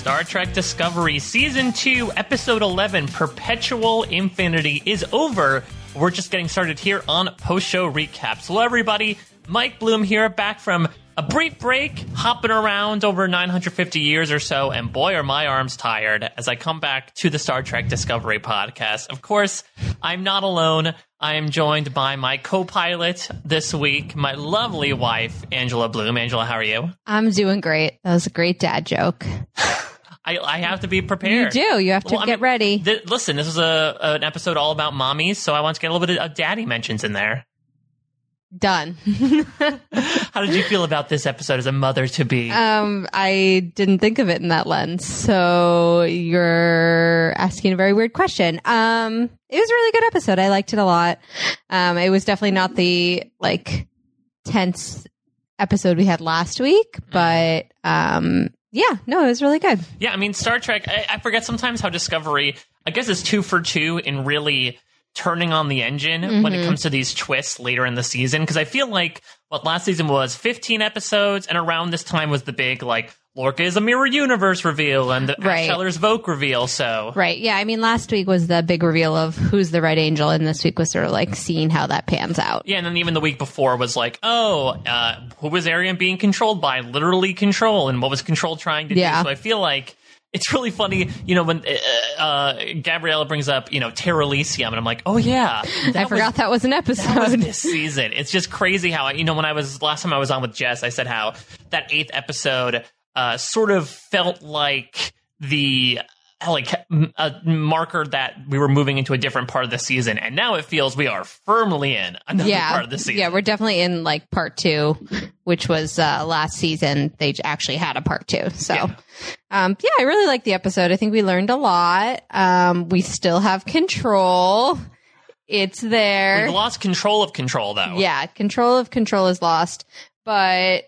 Star Trek Discovery Season 2, Episode 11, Perpetual Infinity is over. We're just getting started here on post show recaps. Hello, everybody. Mike Bloom here, back from a brief break, hopping around over 950 years or so, and boy, are my arms tired as I come back to the Star Trek Discovery podcast. Of course, I'm not alone. I am joined by my co pilot this week, my lovely wife, Angela Bloom. Angela, how are you? I'm doing great. That was a great dad joke. I, I have to be prepared. You do. You have to Well, I get mean, ready. th- listen, this is a an episode all about mommies, so I want to get a little bit of daddy mentions in there. Done. How did you feel about this episode as a mother to be? um, I didn't think of it in that lens. So you're asking a very weird question. Um, it was a really good episode. I liked it a lot. Um, it was definitely not the like tense episode we had last week, but um, yeah, no, it was really good. yeah, I mean, Star Trek. I, I forget sometimes how Discovery. I guess is two for two in really turning on the engine when Mm-hmm. it comes to these twists later in the season. Because I feel like what last season was 15 episodes, and around this time was the big like Lorca is a mirror universe reveal and the Right. Tyler's Voq reveal. So Right. Yeah. I mean, last week was the big reveal of who's the Red Angel, and this week was sort of like seeing how that pans out. Yeah, and then even the week before was like, oh, uh, who was Airiam being controlled by? Literally control, and what was control trying to Yeah. do? So I feel like it's really funny, you know, when uh, uh, Gabriella brings up, you know, Terralysium, and I'm like, oh yeah, I forgot was, that was an that was episode. this season. It's just crazy how, I, you know, when I was last time I was on with Jess, I said how that eighth episode uh, sort of felt like the like m- a marker that we were moving into a different part of the season, and now it feels we are firmly in another yeah. part of the season. Yeah. We're definitely in like part two, which was uh, last season. They actually had a part two. So, Yeah. um, yeah, I really liked the episode. I think we learned a lot. Um, we still have control. It's there. We've lost control of control, though. Yeah, control of control is lost, but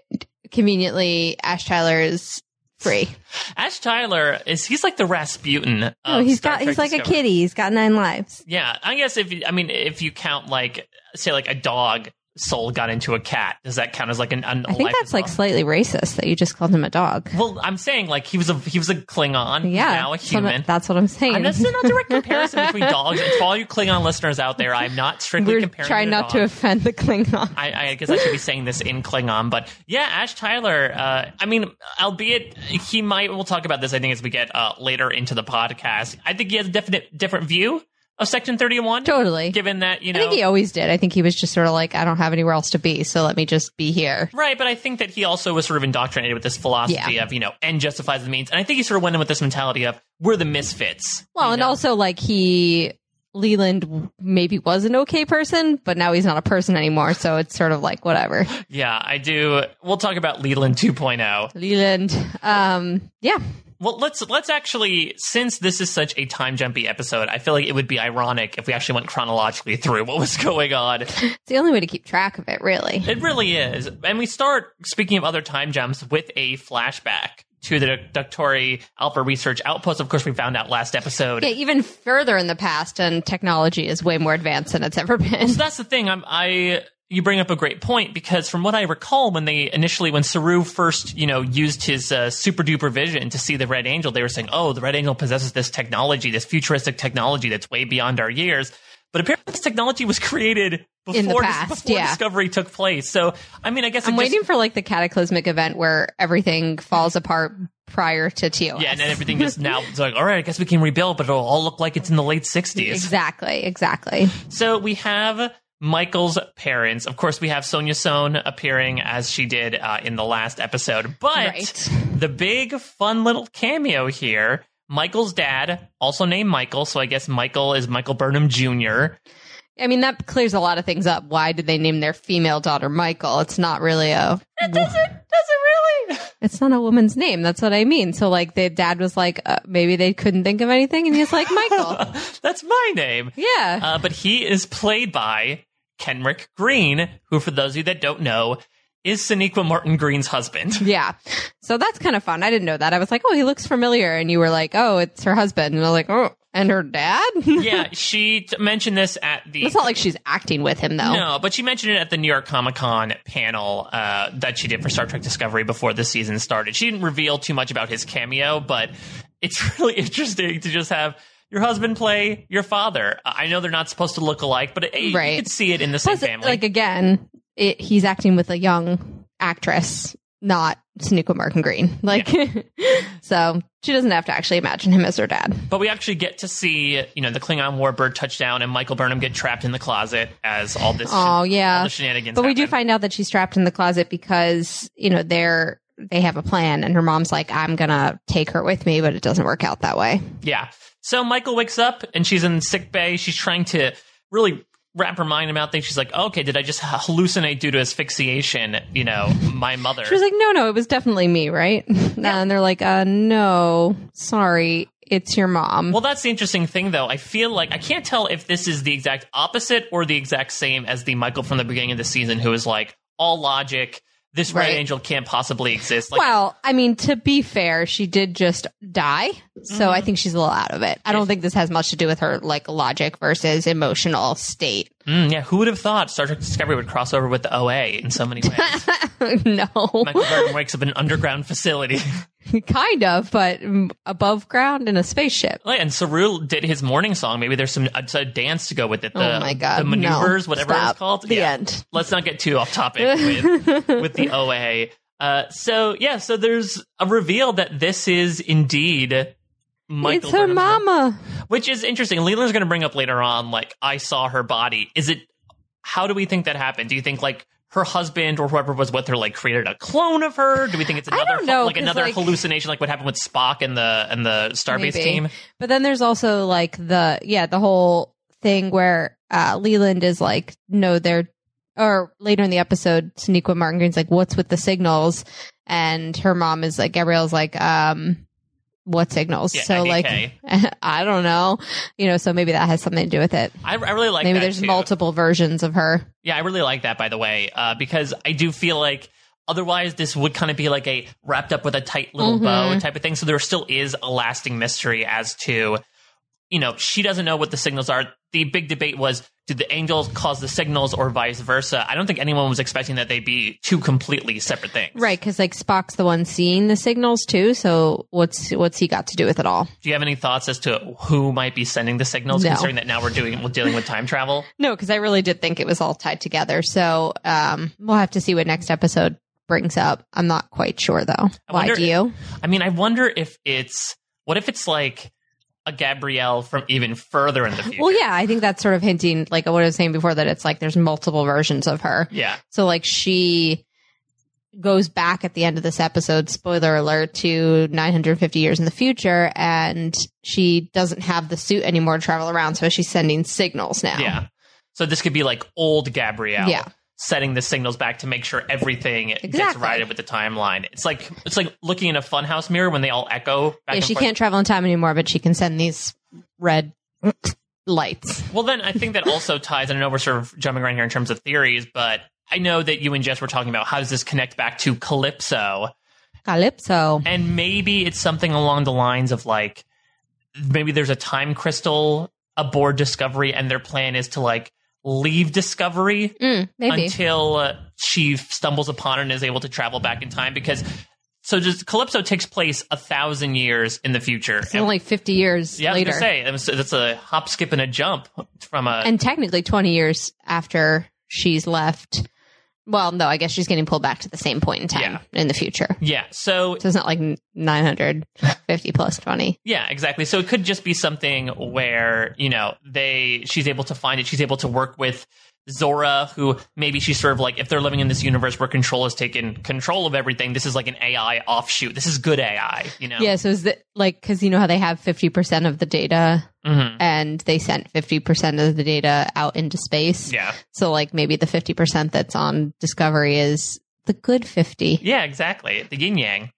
conveniently, Ash Tyler is free. Ash Tyler is he's like the Rasputin. Of Oh, he's Star got Trek he's like a kitty. He's got nine lives. Yeah, I guess if you, I mean if you count like say like a dog soul got into a cat, does that count as like an? an I think that's like slightly racist that you just called him a dog. Well, I'm saying like he was a he was a Klingon. Yeah, now a that's human. That's what I'm saying. I'm not saying not direct comparison between dogs. And for all you Klingon listeners out there, I'm not strictly We're comparing. trying not to offend the Klingon. I, I guess I should be saying this in Klingon, but yeah, Ash Tyler. Uh, I mean, albeit he might. We'll talk about this. I think as we get uh, later into the podcast. I think he has a definite different view of Section Thirty One. Totally. Given that you know. I think he always did. I think he was just sort of like, I don't have anywhere else to be, so let me just be here. right? But I think that he also was sort of indoctrinated with this philosophy Yeah. of you know, end justifies the means, and I think he sort of went in with this mentality of we're the misfits. Well, and know? also like he Leland maybe was an okay person, but now he's not a person anymore, so it's sort of like whatever. yeah, I do. We'll talk about Leland 2.0. Leland. Um yeah. Well, let's let's actually since this is such a time jumpy episode, I feel like it would be ironic if we actually went chronologically through what was going on. It's the only way to keep track of it, really. It really is. And we start, speaking of other time jumps, with a flashback to the Doctari Alpha Research Outpost. Of course, we found out last episode. Yeah, even further in the past, and technology is way more advanced than it's ever been. So that's the thing. I'm, I you bring up a great point because from what I recall, when they initially, when Saru first, you know, used his uh, super duper vision to see the Red Angel, they were saying, "Oh, the Red Angel possesses this technology, this futuristic technology that's way beyond our years." But apparently, this technology was created before, In the dis- past, before yeah. Discovery took place. So, I mean, I guess I'm just- waiting for like the cataclysmic event where everything falls apart prior to TOS. Yeah, and then everything just now it's like, all right, I guess we can rebuild, but it'll all look like it's in the late 60s. Exactly, exactly. So we have Michael's parents. Of course, we have Sonja Sohn appearing as she did uh, in the last episode. But Right. the big fun little cameo here Michael's dad, also named Michael, so I guess Michael is Michael Burnham Jr. I mean, that clears a lot of things up. Why did they name their female daughter Michael? It's not really a. It doesn't, doesn't really. It's not a woman's name. That's what I mean. So, like, the dad was like, uh, maybe they couldn't think of anything, and he's like, Michael. That's my name. Yeah. Uh, but he is played by Kenric Green, who, for those of you that don't know, is Sonequa Martin Green's husband. yeah. So that's kind of fun. I didn't know that. I was like, oh, he looks familiar. And you were like, oh, it's her husband. And I was like, oh, and her dad. yeah, she t- mentioned this at the. It's not like she's acting with him though. No, but she mentioned it at the New York Comic Con panel uh, that she did for Star Trek Discovery before the season started. She didn't reveal too much about his cameo, but it's really interesting to just have your husband play your father. I know they're not supposed to look alike, but it, Right. you could see it in the same Plus, family. like again, it, he's acting with a young actress, not Sonequa Martin Green. Like, so she doesn't have to actually imagine him as her dad. but we actually get to see, you know, the Klingon warbird touchdown and Michael Burnham get trapped in the closet as all this, Oh all yeah, the shenanigans. but we do find out that she's trapped in the closet because you know they're they have a plan, and her mom's like, "I'm gonna take her with me," but it doesn't work out that way. Yeah. So Michael wakes up and she's in sick bay. She's trying to really wrap her mind about things. She's like, okay, did I just hallucinate due to asphyxiation? You know, my mother. She was like, "No, no, it was definitely me, right?" And they're like, "Uh, no, sorry, it's your mom." well, that's the interesting thing, though. I feel like I can't tell if this is the exact opposite or the exact same as the Michael from the beginning of the season, who is like all logic. This red Right. angel can't possibly exist. Like, well, I mean, to be fair, she did just die, so Mm-hmm. I think she's a little out of it. I don't think this has much to do with her like logic versus emotional state. mm, yeah, who would have thought Star Trek Discovery would cross over with the OA in so many ways? no, Michael Burnham wakes up in an underground facility. kind of, but above ground in a spaceship. Oh, and Saru did his morning song. Maybe there's some a, a dance to go with it. The, oh my god, the maneuvers, no. whatever Stop. it's called. The Yeah. end. Let's not get too off topic with, with the OA. Uh, so yeah, so there's a reveal that this is indeed Michael it's her Burnham's mom, mama. which is interesting. Leland's going to bring up later on. Like, I saw her body. Is it? How do we think that happened? Do you think like? Her husband or whoever was with her like created a clone of her. Do we think it's another know, like another like- hallucination, like what happened with Spock and the and the Starbase Maybe. team? But then there's also like the yeah the whole thing where uh, Leland is like no they're or later in the episode Sonequa Martin Green's like what's with the signals and her mom is like Gabrielle's like um what signals Yeah, so like I don't know you know so maybe that has something to do with it I, I really like maybe there's too. multiple versions of her Yeah, I really like that, by the way, uh, because I do feel like otherwise this would kind of be like a wrapped up with a tight little Mhm. bow type of thing. So there still is a lasting mystery as to, you know, she doesn't know what the signals are. The big debate was did the angels cause the signals or vice versa? I don't think anyone was expecting that they'd be two completely separate things. right because like Spock's the one seeing the signals too so what's what's he got to do with it all Do you have any thoughts as to who might be sending the signals, No. considering that now we're doing we're dealing with time travel? No, because I really did think it was all tied together. So um, we'll have to see what next episode brings up. I'm not quite sure though. I Why wonder- do you? I mean, I wonder if it's what if it's like a Gabrielle from even further in the future? Well, yeah, I think that's sort of hinting, like what I was saying before, that it's like there's multiple versions of her. Yeah. So like she goes back at the end of this episode, spoiler alert, to 950 years in the future, and she doesn't have the suit anymore to travel around, so she's sending signals now. Yeah. So this could be like old Gabrielle Yeah. Setting the signals back to make sure everything gets righted with the timeline. It's like it's like looking in a funhouse mirror when they all echo back Yeah, she forth. can't travel in time anymore, but she can send these red lights. Well, then I think that also ties. And I know we're sort of jumping around here in terms of theories, but I know that you and Jess were talking about how does this connect back to Calypso, Calypso. and maybe it's something along the lines of like maybe there's a time crystal aboard Discovery, and their plan is to like leave Discovery Mm, until uh, she stumbles upon it and is able to travel back in time because so just Calypso takes place a thousand years in the future. It's And- only 50 years yeah, I was later. say that's a hop, skip, and a jump from a. and technically 20 years after she's left. Well, no, I guess she's getting pulled back to the same point in time Yeah. in the future. yeah, so So it's not like 950 plus 20. yeah, exactly. So it could just be something where you know they she's able to find it. She's able to work with Zora, who maybe she's sort of like if they're living in this universe where control has taken control of everything. This is like an AI offshoot. This is good AI. You know. Yeah, so is that like, because you know how they have 50% of the data hmm and they sent 50% of the data out into space. Yeah. So, like, maybe the 50% that's on Discovery is the good 50. Yeah. Exactly. The yin yang.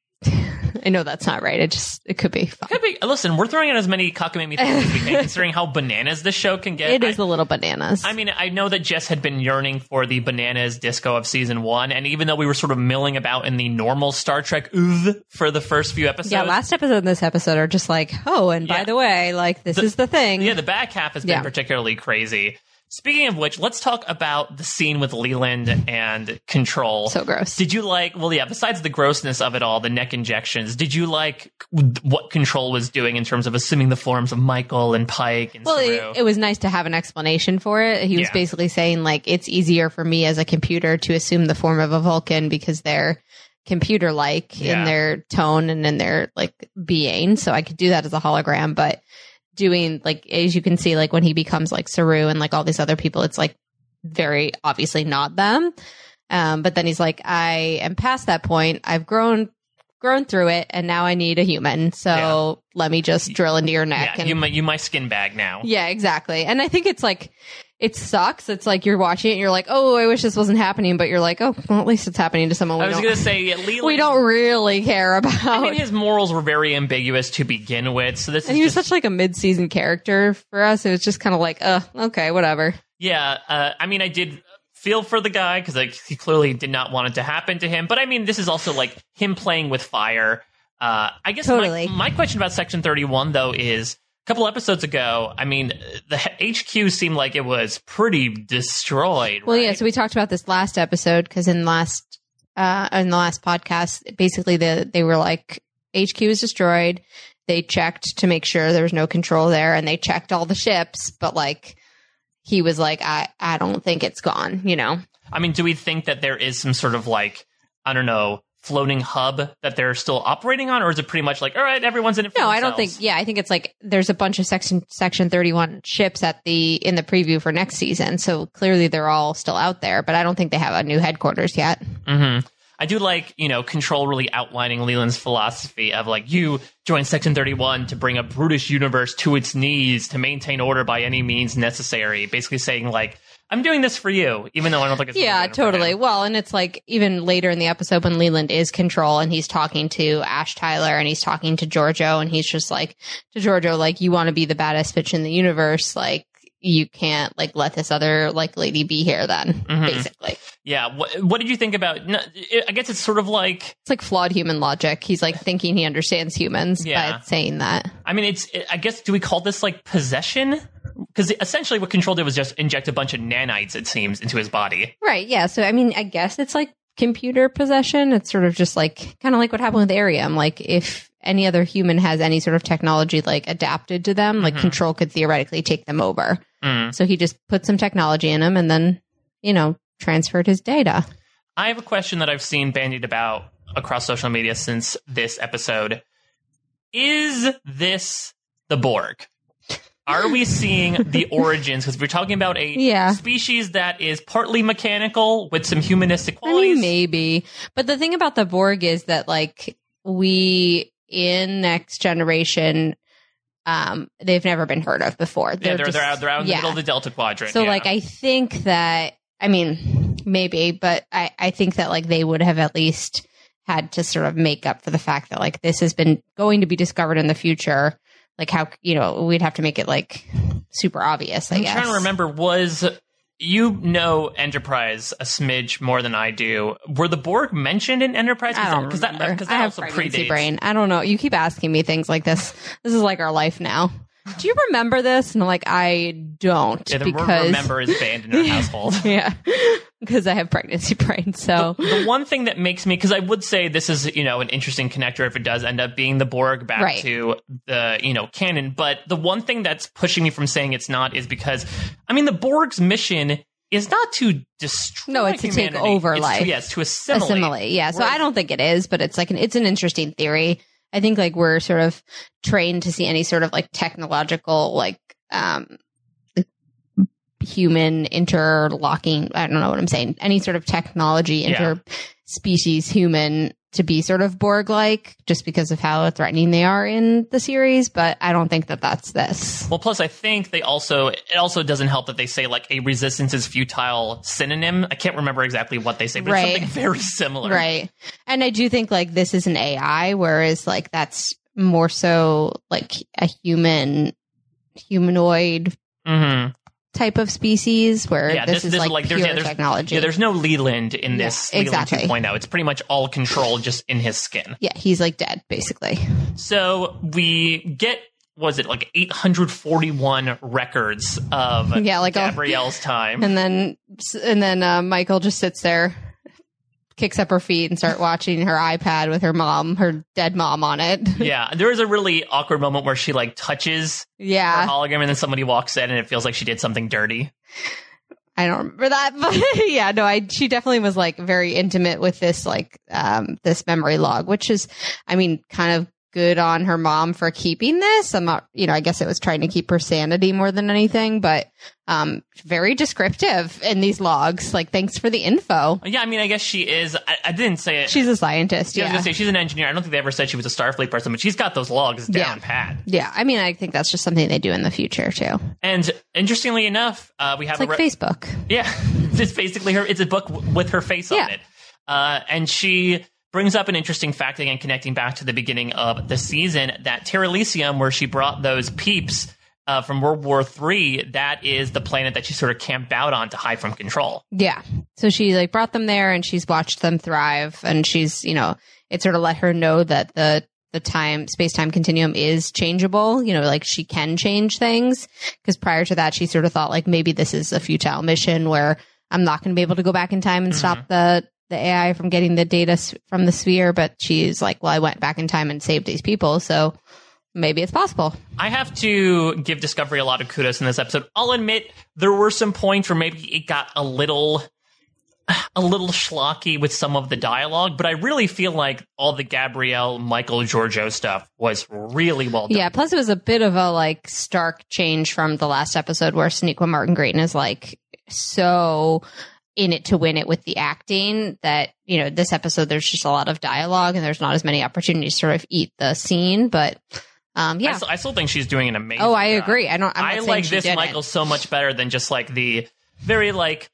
I know that's not right. It just it could be fun. Could be. Listen, we're throwing in as many cockamamie things as we can, considering how bananas this show can get. It is I, a little bananas. I mean, I know that Jess had been yearning for the bananas disco of season one, and even though we were sort of milling about in the normal Star Trek ooh for the first few episodes, yeah, last episode and this episode are just like, oh, and Yeah. by the way, like this is the thing. yeah, the back half has been Yeah. particularly crazy. Speaking of which, let's talk about the scene with Leland and Control. so gross. Did you like? Well, yeah. Besides the grossness of it all, the neck injections. Did you like what Control was doing in terms of assuming the forms of Michael and Pike and Well, it, it was nice to have an explanation for it. He was Yeah. basically saying like it's easier for me as a computer to assume the form of a Vulcan because they're computer like Yeah. in their tone and in their like being. So I could do that as a hologram, but doing like as you can see, like when he becomes like Saru and like all these other people, it's like very obviously not them. Um, but then he's like, I am past that point. I've grown grown through it and now I need a human. So let me just drill into your neck yeah, and you my you my skin bag now. yeah, exactly. And I think it's like it sucks. It's like you're watching it and you're like, oh, I wish this wasn't happening, but you're like, oh, well, at least it's happening to someone we I was gonna say Leland. we don't really care about. I mean, his morals were very ambiguous to begin with, so this and is he was just such like a mid-season character for us. It was just kind of like, uh, okay, whatever. Yeah, uh, I mean, I did feel for the guy because like he clearly did not want it to happen to him. But I mean, this is also like him playing with fire. Uh, I guess Totally. my, my question about Section Thirty One though is couple episodes ago. I mean, the HQ seemed like it was pretty destroyed. Well, yeah. So we talked about this last episode because in last uh in the last podcast, basically the they were like HQ is destroyed. They checked to make sure there was no control there, and they checked all the ships, but like he was like, I I don't think it's gone. You know. I mean, do we think that there is some sort of like I don't know floating hub that they're still operating on, or is it pretty much like all right, everyone's in it? For No, I don't think. Yeah, I think it's like there's a bunch of section section 31 ships at the in the preview for next season. So clearly they're all still out there, but I don't think they have a new headquarters yet. hmm I do like, you know, Control really outlining Leland's philosophy of like, you join Section 31 to bring a brutish universe to its knees to maintain order by any means necessary. Basically saying like, I'm doing this for you, even though I don't think it's Yeah, really good for totally. Well, and it's like even later in the episode when Leland is control and he's talking to Ash Tyler and he's talking to Georgiou and he's just like to Georgiou, like, you want to be the baddest bitch in the universe, like you can't like let this other like lady be here then, Mhm. basically. Yeah. What, what did you think about? no, I guess it's sort of like, It's like flawed human logic. He's like thinking he understands humans Yeah. by saying that. I mean, it's, I guess, do we call this like possession? Because essentially what Control did was just inject a bunch of nanites, it seems, into his body. Right. Yeah. So, I mean, I guess it's like computer possession. It's sort of just like kind of like what happened with Airiam. Like, if any other human has any sort of technology like adapted to them, like Mhm. control could theoretically take them over. Mm. So he just put some technology in him and then, you know, transferred his data. I have a question that I've seen bandied about across social media since this episode. Is this the Borg? Are we seeing the origins? Because we're talking about a Yeah. species that is partly mechanical with some humanistic I qualities. mean, maybe. But the thing about the Borg is that, like, we in Next Generation, um, they've never been heard of before. yeah, they're, just- they're out, they're out in the yeah. middle of the Delta Quadrant. So yeah. like I think that I mean maybe, but I I think that like they would have at least had to sort of make up for the fact that like this has been going to be discovered in the future. Like how you know we'd have to make it like super obvious. I I'm guess. trying to remember. Was you know Enterprise a smidge more than I do? Were the Borg mentioned in Enterprise? I don't Because remember. that, because I have also pregnancy predates. brain. I don't know. You keep asking me things like this. This is like our life now. Do you remember this? And I'm like, I don't Yeah, the because remember is banned in our household. yeah, because I have pregnancy brain. So the one thing that makes me because I would say this is you know an interesting connector if it does end up being the Borg back Right. to the you know canon. But the one thing that's pushing me from saying it's not is because I mean the Borg's mission is not to destroy. No, it's to take over It's life. To, yes, to assimilate. assimilate. Yeah. So I don't think it is, but it's like an it's an interesting theory. I think like we're sort of trained to see any sort of like technological like um human interlocking I don't know what I'm saying. Any sort of technology Yeah. interspecies human to be sort of Borg like just because of how threatening they are in the series, but I don't think that that's this. Well, plus I think they also it also doesn't help that they say like a resistance is futile synonym. I can't remember exactly what they say, but Right. it's something very similar. Right. And I do think like this is an AI, whereas like that's more so like a human, humanoid hmm type of species where Yeah, this, this- is this is like, like- there's- pure yeah, there's- technology. Yeah, there's no Leland in this Yeah, exactly. Leland 2.0. It's pretty much all control just in his skin. yeah, he's like dead basically. So we get was it like 841 records of Yeah, like Gabrielle's time. And then, and then uh, Michael just sits there, kicks up her feet, and start watching her iPad with her mom, her dead mom on it. yeah, there was a really awkward moment where she like touches her yeah, hologram and then somebody walks in and it feels like she did something dirty. I don't remember that, but yeah, no, I she definitely was like very intimate with this like um this memory log, which is, I mean, kind of good on her mom for keeping this. I'm not, you know, I guess it was trying to keep her sanity more than anything, but um very descriptive in these logs. Like, thanks for the info. Yeah, I mean, I guess she is. I, I didn't say it. She's a scientist. I was Yeah. gonna say she's an engineer. I don't think they ever said she was a Starfleet person, but she's got those logs down Yeah. pat. Yeah, I mean, I think that's just something they do in the future too. And interestingly enough, uh, we have It's like a re- Facebook. Yeah, it's basically her. It's a book w- with her face on it, uh, and she brings up an interesting fact again, connecting back to the beginning of the season that Terralysium, where she brought those peeps uh, from World War Three, that is the planet that she sort of camped out on to hide from control. Yeah. So she like brought them there and she's watched them thrive and she's, you know, it sort of let her know that the the time space time continuum is changeable, you know, like she can change things because prior to that she sort of thought like maybe this is a futile mission where I'm not going to be able to go back in time and stop the the AI from getting the data from the sphere, but she's like, well, I went back in time and saved these people, so maybe it's possible. I have to give Discovery a lot of kudos in this episode. I'll admit there were some points where maybe it got a little a little schlocky with some of the dialogue, but I really feel like all the Gabrielle Michael Georgiou stuff was really well done. Yeah, plus it was a bit of a like stark change from the last episode where Sonequa Martin Green is like so in it to win it with the acting that, you know, this episode there's just a lot of dialogue and there's not as many opportunities to sort of eat the scene. But um I, yeah. still, I still think she's doing an amazing. Oh, I job. agree. I don't I'm I like this. Michael so much better than just like the very like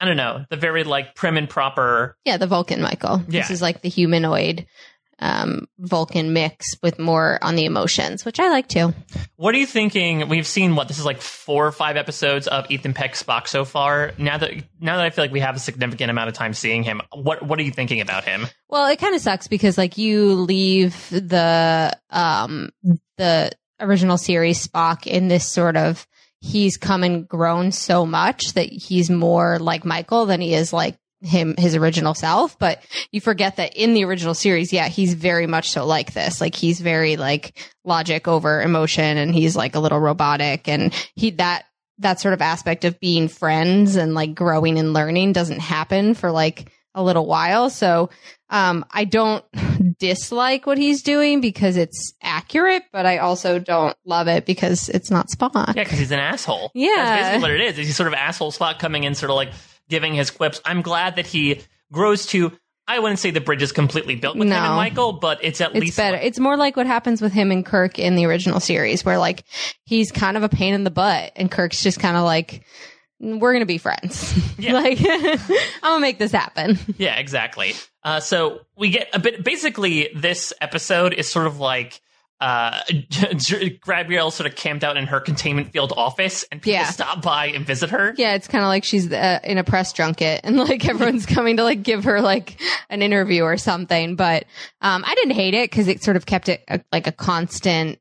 I don't know the very like prim and proper. Yeah, the Vulcan Michael. Yeah. This is like the humanoid um Vulcan mix with more on the emotions, which I like too. What are you thinking? We've seen what this is like four or five episodes of Ethan Peck Spock so far. Now that now that I feel like we have a significant amount of time seeing him, what what are you thinking about him? Well, it kind of sucks because like you leave the um the original series Spock in this sort of he's come and grown so much that he's more like Michael than he is like him his original self but you forget that in the original series yeah he's very much so like this like he's very like logic over emotion and he's like a little robotic and he that that sort of aspect of being friends and like growing and learning doesn't happen for like a little while so um i don't dislike what he's doing because it's accurate but i also don't love it because it's not Spock. Yeah, because he's an asshole. Yeah. That's basically what it is. He's sort of asshole Spock coming in, sort of like giving his quips. I'm glad that he grows to. I wouldn't say the bridge is completely built with him and Michael, but it's at it's least better. It's more like what happens with him and Kirk in the original series, where like he's kind of a pain in the butt, and Kirk's just kind of like, "We're gonna be friends. Yeah. like, I'm gonna make this happen." Yeah, exactly. Uh, so we get a bit. Basically, this episode is sort of like uh, Gabrielle sort of camped out in her containment field office, and people Yeah. stop by and visit her. Yeah, it's kind of like she's uh, in a press junket, and like everyone's coming to like give her like an interview or something. But um, I didn't hate it because it sort of kept it uh, like a constant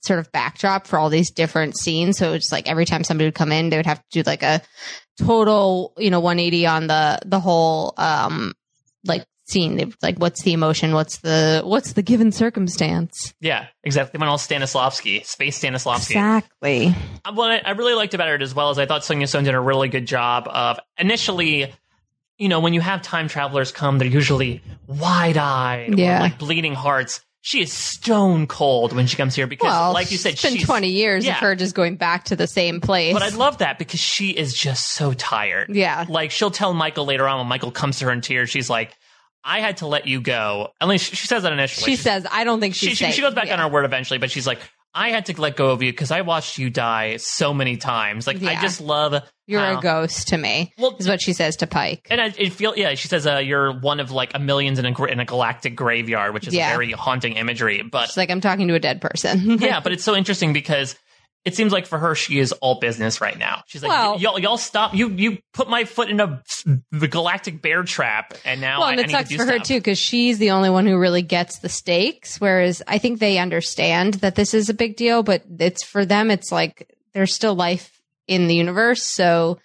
sort of backdrop for all these different scenes. So it's like every time somebody would come in, they would have to do like a total, you know, 180 on the the whole um like scene. They- Like, what's the emotion? What's the what's the given circumstance? Yeah, exactly. When all Stanislavski, Space Stanislavski. Exactly. Uh, What I, I really liked about it as well is I thought Sonja Sohn did a really good job of initially, you know, when you have time travelers come, they're usually wide eyed Yeah. like bleeding hearts. She is stone cold when she comes here because, Well, like you said, it's been she's 20 years yeah. of her just going back to the same place. But I love that because she is just so tired. Yeah. Like she'll tell Michael later on when Michael comes to her in tears, she's like, I had to let you go. At least she says that initially. She She's- says, I don't think she, she, she goes back Yeah. on her word eventually, but she's like, I had to let go of you because I watched you die so many times. Like, I just love. You're how- a ghost to me. Well, is what she says to Pike. And I, it feel yeah, she says uh, you're one of like a millions in a in a galactic graveyard, which is Yeah. very haunting imagery. But She's like, I'm talking to a dead person. yeah, but it's so interesting because it seems like for her she is all business right now. She's like, Well- "Y- y'all, y'all stop. You you put my foot in a the galactic bear trap, and now well, I, and I it need sucks to do for her stuff. too because she's the only one who really gets the stakes. Whereas I think they understand that this is a big deal, but it's for them. It's like there's still life in the universe, so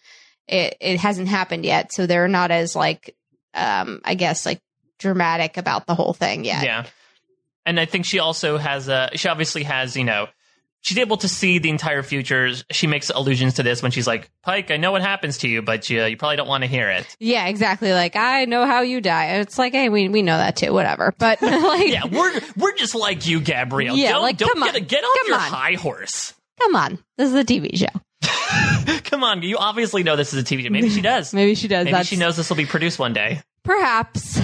it it hasn't happened yet. So they're not as like, um, I guess like dramatic about the whole thing yet. Yeah, and I think she also has a. She obviously has you know. She's able to see the entire futures. She makes allusions to this when she's like, "Pike, I know what happens to you, but you, you probably don't want to hear it." Yeah, exactly. Like I know how you die. It's like, hey, we we know that too. Whatever. But like, Yeah, we're we're just like you, Gabrielle. Yeah, don't like, don't come get on. get off Come your on. high horse. come on, this is a TV show. Come on, you obviously know this is a TV show. Maybe she does. Maybe she does. Maybe That's she knows this will be produced one day. perhaps.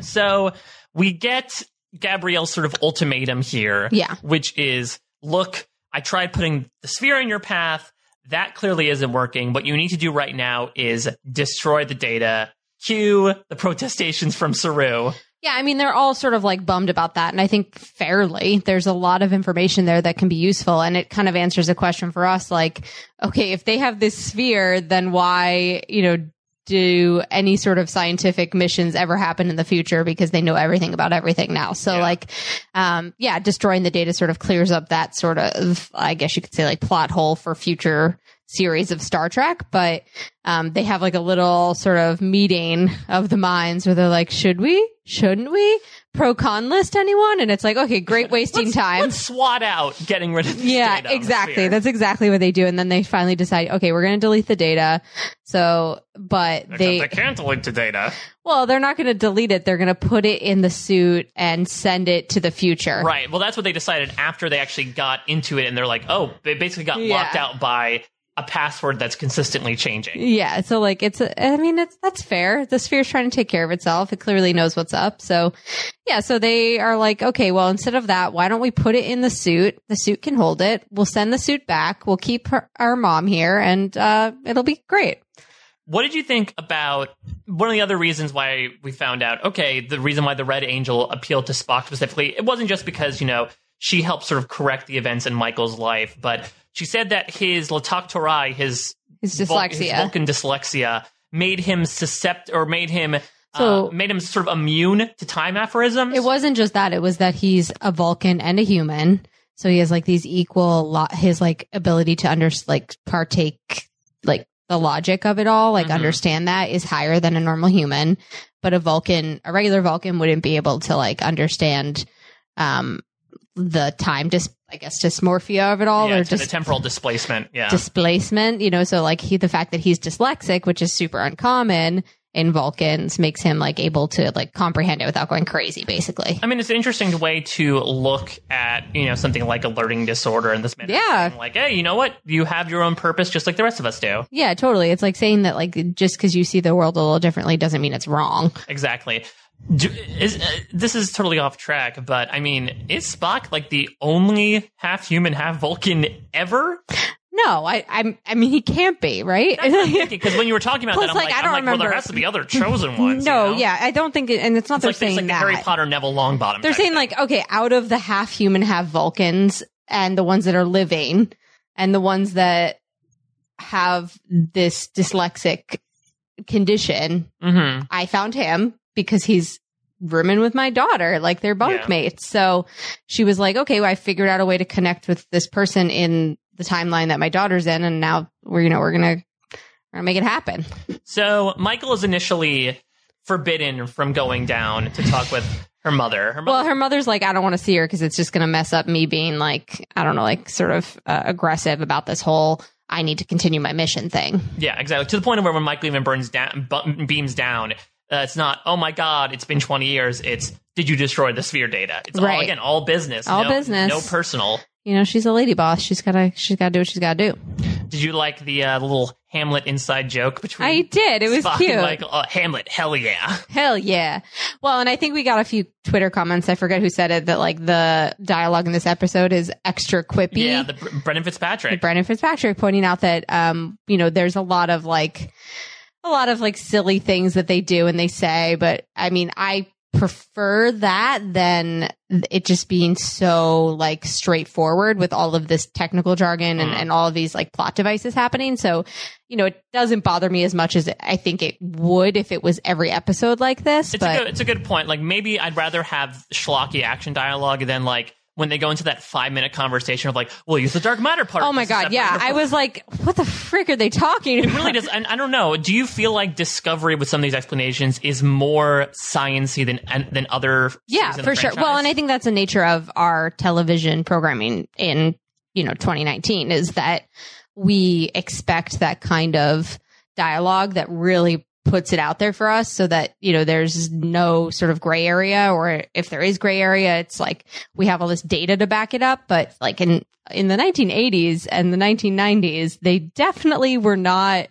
So we get Gabrielle's sort of ultimatum here, Yeah. which is look, I tried putting the sphere in your path. That clearly isn't working. What you need to do right now is destroy the data. Cue the protestations from Saru. Yeah, I mean, they're all sort of like bummed about that. And I think fairly, there's a lot of information there that can be useful. And it kind of answers a question for us like, okay, if they have this sphere, then why, you know, do any sort of scientific missions ever happen in the future because they know everything about everything now. So Yeah. like, um, yeah, destroying the data sort of clears up that sort of, I guess you could say like plot hole for future series of Star Trek, but um, they have like a little sort of meeting of the minds where they're like, should we? Shouldn't we? Pro con list anyone? And it's like, okay, great wasting Let's- time. Let's swat out getting rid of this Yeah, data on exactly. That's exactly what they do. And then they finally decide, okay, we're going to delete the data. So, but Except they, they can't delete the data. well, they're not going to delete it. They're going to put it in the suit and send it to the future. Right. Well, that's what they decided after they actually got into it, and they're like, oh, they basically got Yeah. locked out by a password that's consistently changing. Yeah. So like it's, a, I mean, it's, that's fair. The sphere's trying to take care of itself. It clearly knows what's up. So yeah. So they are like, okay, well, instead of that, why don't we put it in the suit? The suit can hold it. We'll send the suit back. We'll keep her, our mom here and, uh, it'll be great. What did you think about one of the other reasons why we found out? Okay, the reason why the Red Angel appealed to Spock specifically, it wasn't just because you know she helped sort of correct the events in Michael's life, but she said that his Latak Torai, his His Vul- dyslexia. his Vulcan dyslexia, made him suscept or made him So- uh, made him sort of immune to time aphorisms. It wasn't just that. It was that he's a Vulcan and a human. So he has like these equal lot, his like ability to under, like partake, like the logic of it all, like Mhm. understand that is higher than a normal human. But a Vulcan, a regular Vulcan wouldn't be able to like understand, um, the time dis, I guess dysmorphia of it all yeah, or it's the just temporal displacement. Yeah, displacement, you know, so like he, the fact that he's dyslexic, which is super uncommon in Vulcans makes him like able to like comprehend it without going crazy, basically. I mean, it's an interesting way to look at you know something like a learning disorder in this manner. Yeah. Saying, like, hey, you know what? You have your own purpose, just like the rest of us do. Yeah, totally. It's like saying that like just because you see the world a little differently doesn't mean it's wrong. Exactly. Do, is, uh, this is totally off track, but I mean, is Spock like the only half human, half Vulcan ever? No, I I'm I mean he can't be, right? Because when you were talking about Plus, that, I'm like, like, I I'm don't like, well, there has to be other chosen ones. no, you know? yeah, I don't think it, and it's not It's they're like, saying like that. Harry Potter Neville Longbottom. they're saying like okay, out of the half human, half Vulcans, and the ones that are living, and the ones that have this dyslexic condition, Mhm. I found him because he's rooming with my daughter, like they're bunkmates. So she was like, okay, well, I figured out a way to connect with this person in the timeline that my daughter's in, and now we're you know we're gonna we're gonna make it happen. So Michael is initially forbidden from going down to talk with her mother. Her mother Well, her mother's like, I don't want to see her because it's just gonna mess up me being like, I don't know, like sort of uh, aggressive about this whole. I need to continue my mission thing. Yeah, exactly. To the point of where when Michael even burns down, beams down, uh, it's not, oh my god, it's been 20 years. It's, did you destroy the sphere data? It's all, Right. again, all business. All no, business. No personal. You know, she's a lady boss. She's gotta she's gotta do what she's gotta do. Did you like the uh, little Hamlet inside joke between? I did. It was Spock cute. Michael? Uh, Hamlet, hell yeah! Hell yeah. Well, and I think we got a few Twitter comments. I forget who said it that like the dialogue in this episode is extra quippy. Yeah, the Br- Brendan Fitzpatrick. Brendan Fitzpatrick pointing out that um, you know, there's a lot of like a lot of like silly things that they do and they say, but I mean, I prefer that than it just being so like straightforward with all of this technical jargon and, Mm. and all of these like plot devices happening. So, you know, it doesn't bother me as much as I think it would if it was every episode like this. It's but a good, it's a good point. Like maybe I'd rather have schlocky action dialogue than like when they go into that five minute conversation of like, we'll use the dark matter part. oh my God. Yeah. I was like, what the frick are they talking It really does. And I don't know. Do you feel like Discovery with some of these explanations is more sciency than than other? Yeah, series in the for sure. Well, and I think that's the nature of our television programming in, you know, 2019 is that we expect that kind of dialogue that really puts it out there for us so that, you know, there's no sort of gray area or if there is gray area, it's like we have all this data to back it up. But like in, in the 1980s and the 1990s, they definitely were not,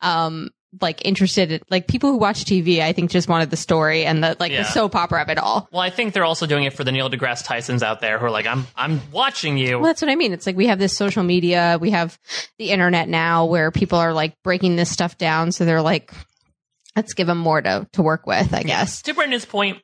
um, like interested in like people who watch TV, I think just wanted the story and the like Yeah. the soap opera of it all. Well, I think they're also doing it for the Neil deGrasse Tysons out there who are like, I'm I'm watching you. Well, that's what I mean. It's like we have this social media, we have the internet now where people are like breaking this stuff down. So they're like, let's give them more to, to work with, I guess. To Brendan's point,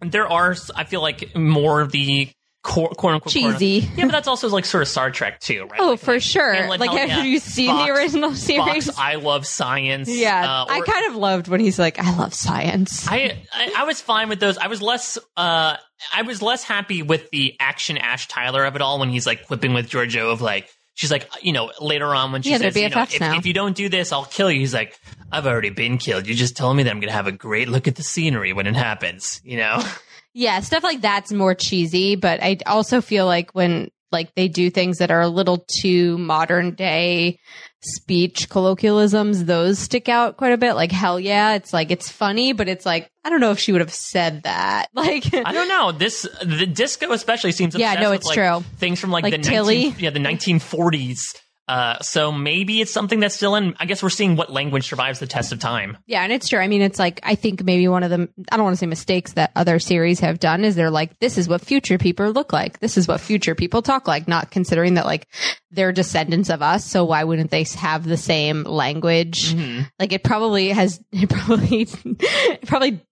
there are I feel like more of the quote quote unquote Cheesy. Yeah, but that's also like sort of Star Trek too, right? Oh, Like, for like, sure. Hamlet, like, hell have yeah. you seen Spock's- the original series? Spock's I love science. yeah. uh, I kind of loved when he's like, I love science. I, I I was fine with those. I was less uh I was less happy with the action Ash Tyler of it all when he's like quipping with Georgiou of like she's like you know later on when she Yeah, says you know, if, if you don't do this I'll kill you. He's like I've already been killed. You just told me that I'm gonna have a great look at the scenery when it happens. You know. yeah. Stuff like that's more cheesy, but I also feel like when like they do things that are a little too modern day speech colloquialisms, those stick out quite a bit. Like hell yeah. It's like, it's funny, but it's like, I don't know if she would have said that. Like, I don't know. This the disco especially seems Yeah, no, with, it's like, true. Things from like, Like the Tilly? 19, yeah the 1940s. Uh, so maybe it's something that's still in. I guess we're seeing what language survives the test of time. Yeah, and it's true. I mean, it's like I think maybe one of the I don't want to say mistakes that other series have done is they're like, this is what future people look like. This is what future people talk like. Not considering that like they're descendants of us, so why wouldn't they have the same language? Mm-hmm. Like it probably has. It probably it probably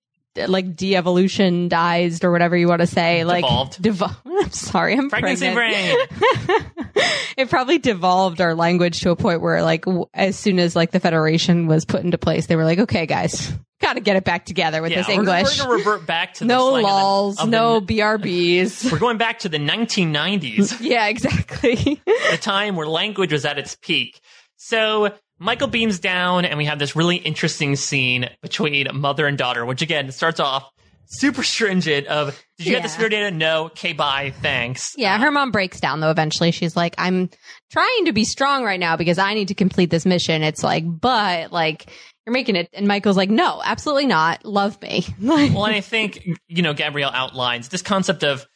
like de-evolution dies or whatever you want to say like Devolved. devo- i'm sorry i'm Pregnancy pregnant. brain. it probably devolved our language to a point where like w- as soon as like the federation was put into place they were like okay guys got to get it back together with Yeah, this we're, we're going to revert back to no the- lols the- no brbs We're going back to the 1990s, yeah exactly the time where language was at its peak. So Michael beams down, and we have this really interesting scene between mother and daughter, which again starts off super stringent. Of did you get the Yeah. spirit data? No. Okay, bye. Thanks. yeah um, her mom breaks down though eventually she's like i'm trying to be strong right now because i need to complete this mission it's like but like you're making it and michael's like no absolutely not love me Well, and I think you know Gabrielle outlines this concept of,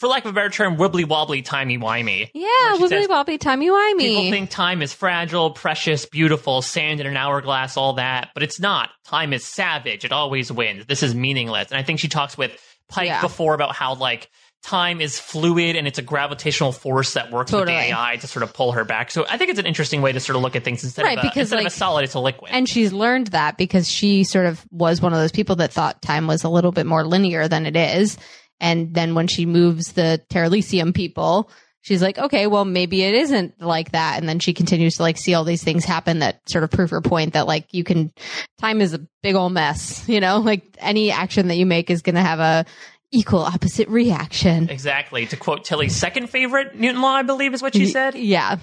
for lack of a better term, wibbly wobbly, timey wimey. yeah wibbly wobbly timey wimey People think time is fragile, precious, beautiful, sand in an hourglass, all that, but it's not. Time is savage. It always wins. This is meaningless. And I think she talks with Pike Yeah. before about how like time is fluid and it's a gravitational force that works with Totally. the AI to sort of pull her back. So I think it's an interesting way to sort of look at things instead Right, of a, because, instead of a solid, it's a liquid. And she's learned that because she sort of was one of those people that thought time was a little bit more linear than it is. And then when she moves the Terralysium people, she's like, okay, well, maybe it isn't like that. And then she continues to like see all these things happen that sort of prove her point that like you can, time is a big old mess, you know, like any action that you make is going to have a equal opposite reaction. exactly. To quote Tilly's second favorite Newton law, I believe is what she said. Yeah.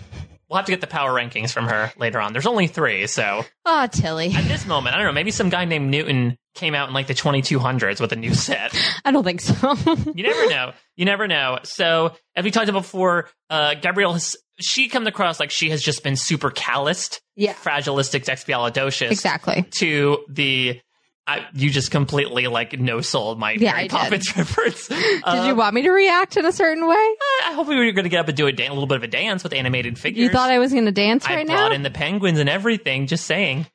We'll have to get the power rankings from her later on. There's only three, so Oh, Tilly. at this moment, I don't know. Maybe some guy named Newton came out in like the 2200s with a new set. I don't think so. You never know. You never know. So, as we talked about before, uh, Gabrielle has she comes across like she has just been super calloused, Yeah. fragilistic, expialidocious, exactly. to the I, you just completely like no sold my Yeah, Mary I did. Poppins reference. Did you um, want me to react in a certain way? I hope we were going to get up and do a, dan- a little bit of a dance with animated figures. You thought I was going to dance I right brought now? in the penguins and everything. Just saying.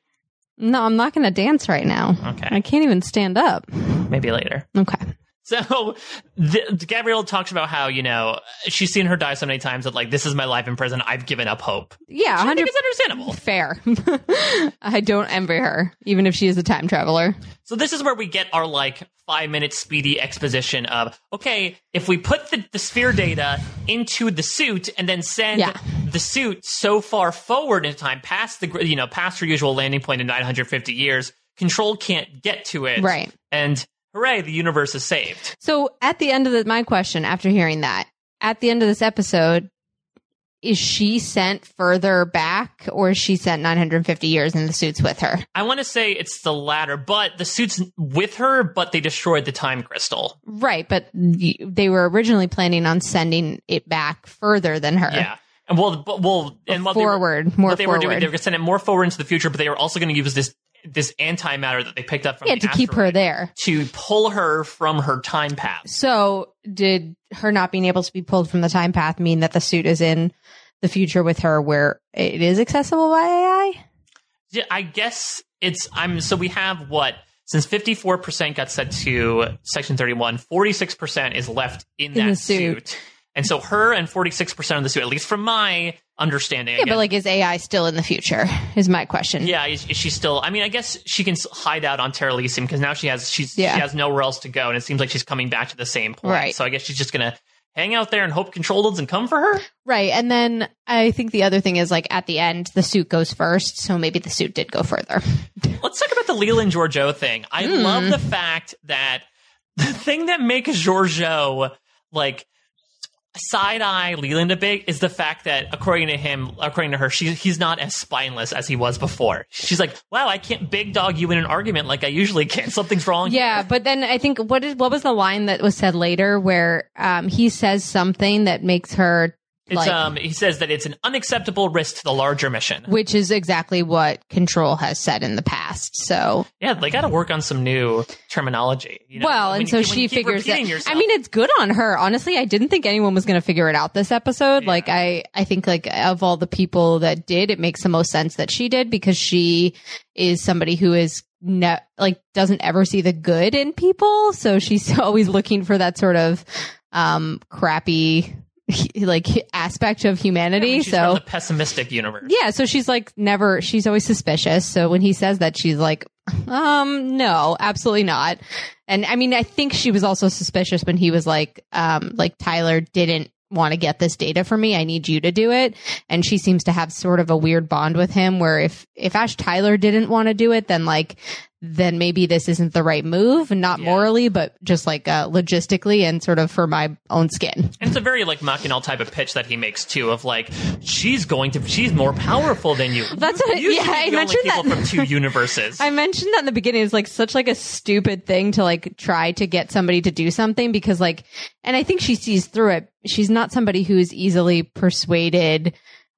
no, I'm not going to dance right now. Okay. I can't even stand up. Maybe later. Okay. So the, Gabrielle talks about how you know she's seen her die so many times that like this is my life in prison. I've given up hope. Yeah, 100 it's understandable. fair. I don't envy her, even if she is a time traveler. So this is where we get our like five minute speedy exposition of okay, if we put the, the sphere data into the suit and then send Yeah. the suit so far forward in time past the you know past her usual landing point in 950 years, control can't get to it. Right. And hooray, the universe is saved. So at the end of the, my question, after hearing that, at the end of this episode, is she sent further back or is she sent 950 years in the suits with her? I want to say it's the latter, but the suit's with her, but they destroyed the time crystal. Right, but they were originally planning on sending it back further than her. Yeah. And well, but, well, and what they were- forward, more what they forward. were doing, they were going to send it more forward into the future, but they were also going to use this this antimatter that they picked up from yeah, the to keep her there. to pull her from her time path. So, did her not being able to be pulled from the time path mean that the suit is in the future with her where it is accessible by AI? Yeah, I guess it's I'm so we have what since 54% got sent to section 31, 46% is left in, In that suit. suit. And so her and 46% of the suit, at least from my understanding. Yeah, again, but like, is AI still in the future? Is my question. Yeah, is, is she still? I mean, I guess she can hide out on Terralysium because now she has she's Yeah. she has nowhere else to go, and it seems like she's coming back to the same point. Right. So I guess she's just gonna hang out there and hope Control doesn't come for her. Right. And then I think the other thing is like at the end, the suit goes first. So maybe the suit did go further. Let's talk about the Leland Georgiou thing. I Hmm. love the fact that the thing that makes Georgiou like side eye Leland a bit is the fact that according to him, according to her, she, he's not as spineless as he was before. She's like, wow, I can't big dog you in an argument like I usually can. Something's wrong. Yeah. But then I think what is, what was the line that was said later where, um, he says something that makes her It's like, um he says that it's an unacceptable risk to the larger mission. which is exactly what control has said in the past. So, Yeah, they got to work on some new terminology. You know? well, When and you- so she figures it. yourself. I mean, it's good on her. Honestly, I didn't think anyone was going to figure it out this episode. Yeah. Like, I, I think like of all the people that did, it makes the most sense that she did because she is somebody who is ne- like doesn't ever see the good in people. So she's always looking for that sort of, um, crappy, like aspect of I humanity. mean, she's so from the pessimistic universe. yeah, so she's like never she's always suspicious. So when he says that she's like um no, absolutely not. And I mean I think she was also suspicious when he was like um like Tyler didn't want to get this data for me. I need you to do it. And she seems to have sort of a weird bond with him where if if Ash Tyler didn't want to do it then like then maybe this isn't the right move, not Yeah. morally, but just like uh, logistically and sort of for my own skin. And it's a very like Machinal type of pitch that he makes too, of like she's going to, she's more powerful than you. That's You- what- you yeah, I mentioned that. from two universes. I mentioned that in the beginning. It's like such like a stupid thing to like try to get somebody to do something because like, and I think she sees through it. She's not somebody who is easily persuaded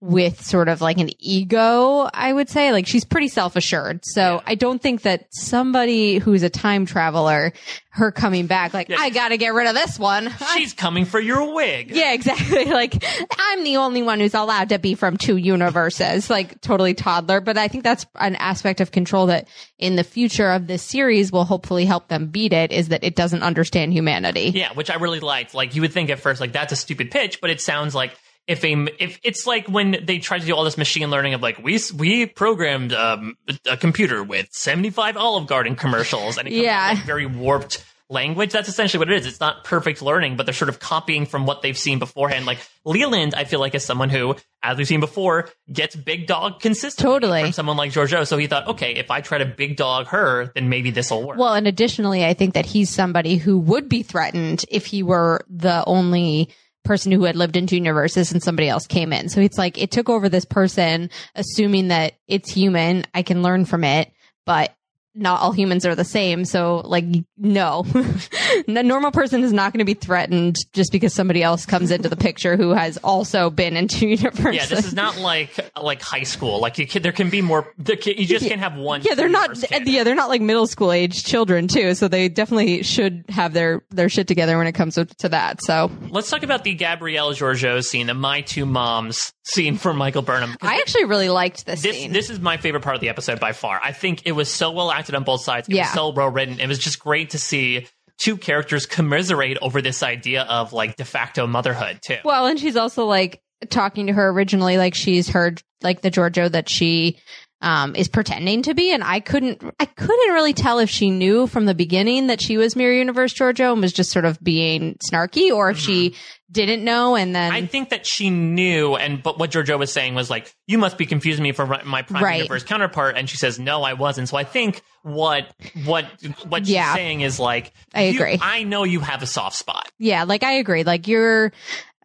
with sort of like an ego, I would say. Like she's pretty self assured. So Yeah. I don't think that somebody who's a time traveler, her coming back, like, Yeah. I gotta get rid of this one. she's coming for your wig. Yeah, exactly. Like I'm the only one who's allowed to be from two universes, like totally toddler. But I think that's an aspect of control that in the future of this series will hopefully help them beat it is that it doesn't understand humanity. Yeah, which I really liked. Like you would think at first, like that's a stupid pitch, but it sounds like if a if it's like when they tried to do all this machine learning of like we we programmed um, a computer with seventy five Olive Garden commercials and it Yeah. like, very warped language. That's essentially what it is. It's not perfect learning, but they're sort of copying from what they've seen beforehand. Like Leland, I feel like is someone who, as we've seen before, gets big dog consistently Totally. from someone like Georgiou. So he thought, okay, if I try to big dog her, then maybe this will work. Well, and additionally, I think that he's somebody who would be threatened if he were the only person who had lived in two universes and somebody else came in. So it's like it took over this person, assuming that it's human. I can learn from it, but not all humans are the same. So, like, no, the normal person is not going to be threatened just because somebody else comes into the picture who has also been into universe. Yeah, this is not like like high school. Like you can, there can be more. Can, you just can't have one. yeah, they're not. canon. Yeah, they're not like middle school age children too. So they definitely should have their their shit together when it comes to, to that. So Let's talk about the Gabrielle Georgiou scene, the My Two Moms scene from Michael Burnham. I actually really liked this, this scene. this is my favorite part of the episode by far. I think it was so well acted on both sides. It was Yeah. so well written. It was just great to see two characters commiserate over this idea of like de facto motherhood too. Well, and she's also like talking to her originally, like she's heard like the Georgiou that she um, is pretending to be, and I couldn't, I couldn't really tell if she knew from the beginning that she was Mirror Universe Georgiou and was just sort of being snarky, or if she didn't know and then I think that she knew, and but what Georgiou was saying was like, "You must be confusing me for my- my Prime Right. Universe counterpart," and she says, "No, I wasn't." So I think what what what she's Yeah. saying is like, I you- agree. I know you have a soft spot. yeah, like I agree, like you're.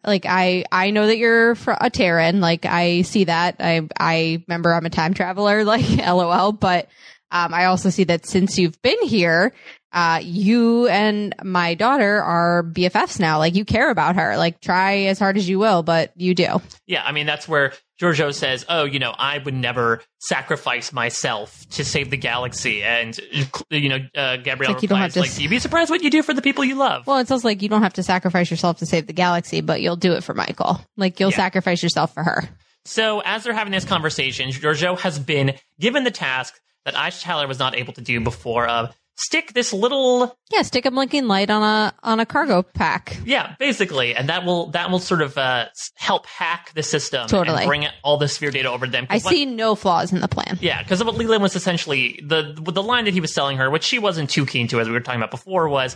Like I, I know that you're a Terran. Like I see that. I, I remember I'm a time traveler. Like LOL. But um, I also see that since you've been here, uh, you and my daughter are BFFs now. Like you care about her. Like try as hard as you will, but you do. Yeah, I mean that's where Georgiou says, "Oh, you know, I would never sacrifice myself to save the galaxy," and you know, uh, Gabrielle like you replies, to "Like, s- you'd be surprised what you do for the people you love." Well, it sounds like you don't have to sacrifice yourself to save the galaxy, but you'll do it for Michael. Like you'll Yeah. sacrifice yourself for her. So as they're having this conversation, Georgiou has been given the task that Ash Tyler was not able to do before of stick this little Yeah, stick a blinking light on a on a cargo pack. yeah basically and that will that will sort of uh, help hack the system Totally. and bring all the sphere data over to them I what- see no flaws in the plan. Yeah, because what Leland was essentially the the line that he was selling her, which she wasn't too keen to, as we were talking about before, was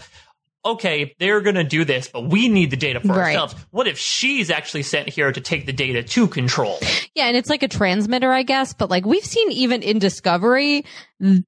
okay, they're going to do this, but we need the data for Right. ourselves. What if she's actually sent here to take the data to control? Yeah, and it's like a transmitter, I guess, but like we've seen even in Discovery,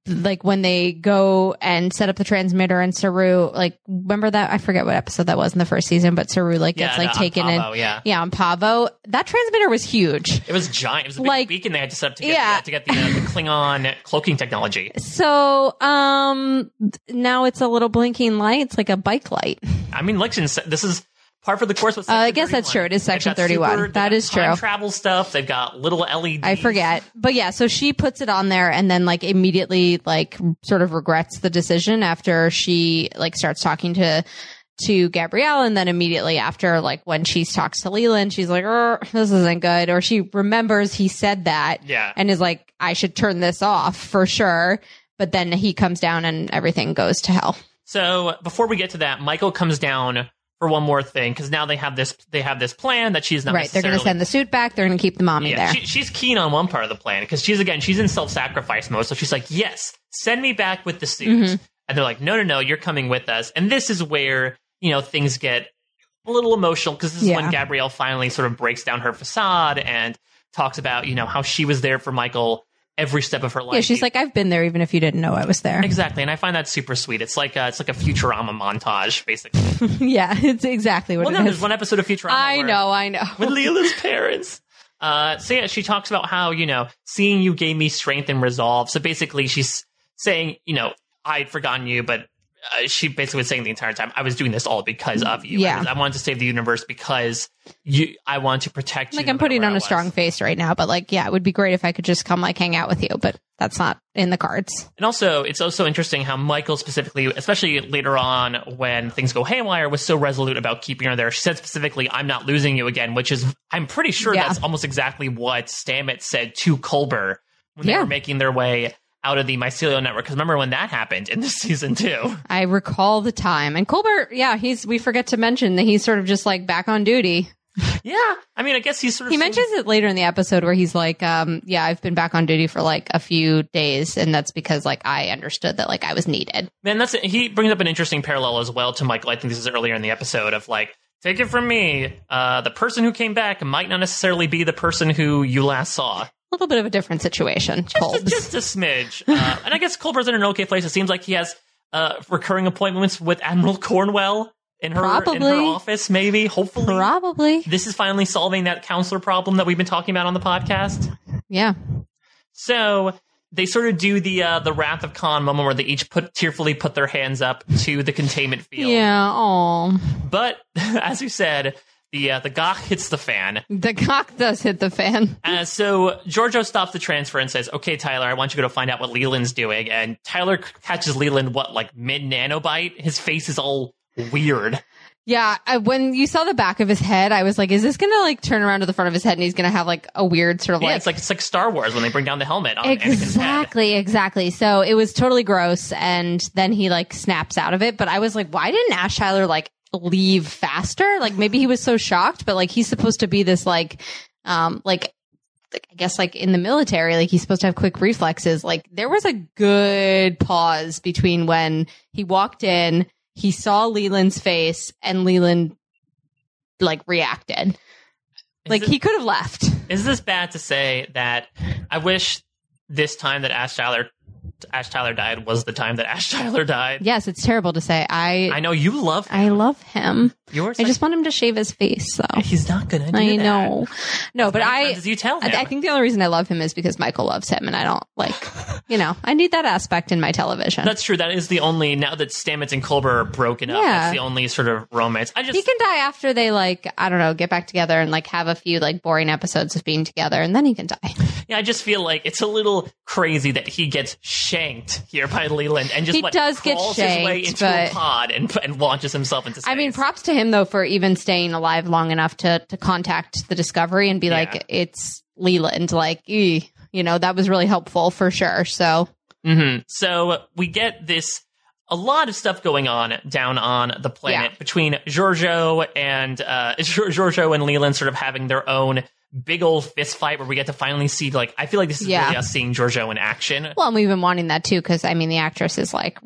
like when they go and set up the transmitter and Saru, like remember that? I forget what episode that was in the first season, but Saru like gets yeah, like no, taken Pahvo, in. Yeah, Yeah, on Pahvo. That transmitter was huge. it was giant. It was a big Like- beacon they had to set up to get, Yeah. to get the, uh, the Klingon cloaking technology. So, um, now it's a little blinking light. It's like a bike light. I mean, Lexington, se- this is part for the course with Uh, I guess that's true. It is Section 31. they've That is true. travel stuff. They've got little LEDs. I forget. But yeah, so she puts it on there and then like immediately like sort of regrets the decision after she like starts talking to to Gabrielle and then immediately after like when she talks to Leland, she's like, "Er, this isn't good. Or she remembers he said that Yeah. and is like, I should turn this off for sure. But then he comes down and everything goes to hell. So before we get to that, Michael comes down for one more thing because now they have this they have this plan that she's not right. They're going to send the suit back. They're going to keep the mommy Yeah, there. she, she's keen on one part of the plan because she's again she's in self sacrifice mode. So she's like, "Yes, send me back with the suit." Mm-hmm. And they're like, "No, no, no, you're coming with us." And this is where you know things get a little emotional because this is when Gabrielle finally sort of breaks down her facade and talks about you know how she was there for Michael every step of her life. yeah, she's like, I've been there even if you didn't know I was there. exactly, and I find that super sweet. It's like uh, it's like a Futurama montage, basically. yeah, it's exactly what well, it no, is. there's one episode of Futurama. I know, I know. with Leela's parents. Uh, so yeah, she talks about how you know seeing you gave me strength and resolve. So basically, she's saying you know I'd forgotten you, but uh, she basically was saying the entire time I was doing this all because of you. Yeah. I, I wanted to save the universe because you. I want to protect you. like I'm putting on a strong face right now, but like, yeah, it would be great if I could just come like hang out with you, but that's not in the cards. And also, it's also interesting how Michael specifically, especially later on when things go haywire, was so resolute about keeping her there. She said specifically, I'm not losing you again, which is, I'm pretty sure Yeah. that's almost exactly what Stamets said to Culber when they Yeah. were making their way out of the mycelial network. Because remember when that happened in this season too? I recall the time. And Culber, yeah, he's we forget to mention that he's sort of just like back on duty. Yeah. I mean, I guess he's sort of. He mentions it later in the episode where he's like, um, yeah, I've been back on duty for like a few days, and that's because like I understood that like I was needed. Man, that's he brings up an interesting parallel as well to Michael. I think this is earlier in the episode of like, take it from me, uh, the person who came back might not necessarily be the person who you last saw. A little bit of a different situation. Colbs. just, just a smidge. Uh, and I guess Culber's in an okay place. It seems like he has uh, recurring appointments with Admiral Cornwell in her in her office. Maybe, hopefully, Probably. this is finally solving that counselor problem that we've been talking about on the podcast. Yeah. So they sort of do the uh, the Wrath of Khan moment where they each put tearfully put their hands up to the containment field. Yeah. Oh, But as you said, the uh, the gawk hits the fan. the cock does hit the fan. Uh, so Georgiou stops the transfer and says, "Okay, Tyler, I want you to go find out what Leland's doing." And Tyler catches Leland what like mid nanobite. His face is all weird. Yeah, I, when you saw the back of his head, I was like, "Is this gonna like turn around to the front of his head and he's gonna have like a weird sort of like Yeah, like it's like it's like Star Wars when they bring down the helmet on Anakin's head. exactly, exactly." So it was totally gross, and then he like snaps out of it. But I was like, "Why didn't Ash Tyler like leave faster? Like maybe he was so shocked, but like he's supposed to be this like, um, like." I guess like in the military, like he's supposed to have quick reflexes. Like there was a good pause between when he walked in, he saw Leland's face, and Leland like reacted. Is Like it- he could have left. Is this bad to say that I wish this time that Ash Tyler Ash Tyler died was the time that Ash Tyler died? Yes, it's terrible to say. I I know you love him. I love him. You're I just want him to shave his face, though. he's not gonna do I that. know. No, but I you tell him? I I think the only reason I love him is because Michael loves him, and I don't like, you know, I need that aspect in my television. That's true. That is the only now that Stamets and Culber are broken up. Yeah. That's the only sort of romance. I just he can die after they like, I don't know, get back together and like have a few like boring episodes of being together, and then he can die. yeah, I just feel like it's a little crazy that he gets shanked here by Leland and just He what, does get crawls his way shanked, into a pod and and launches himself into space. I mean, props to him though for even staying alive long enough to to contact the Discovery and be Yeah. like, it's Leland. Like, you know, that was really helpful for sure. So hmm So we get this a lot of stuff going on down on the planet Yeah. between Georgiou and uh, Georgiou and Leland, sort of having their own big old fist fight where we get to finally see like I feel like this is Yeah. really us seeing Georgiou in action. Well, and we've been wanting that too because I mean the actress is like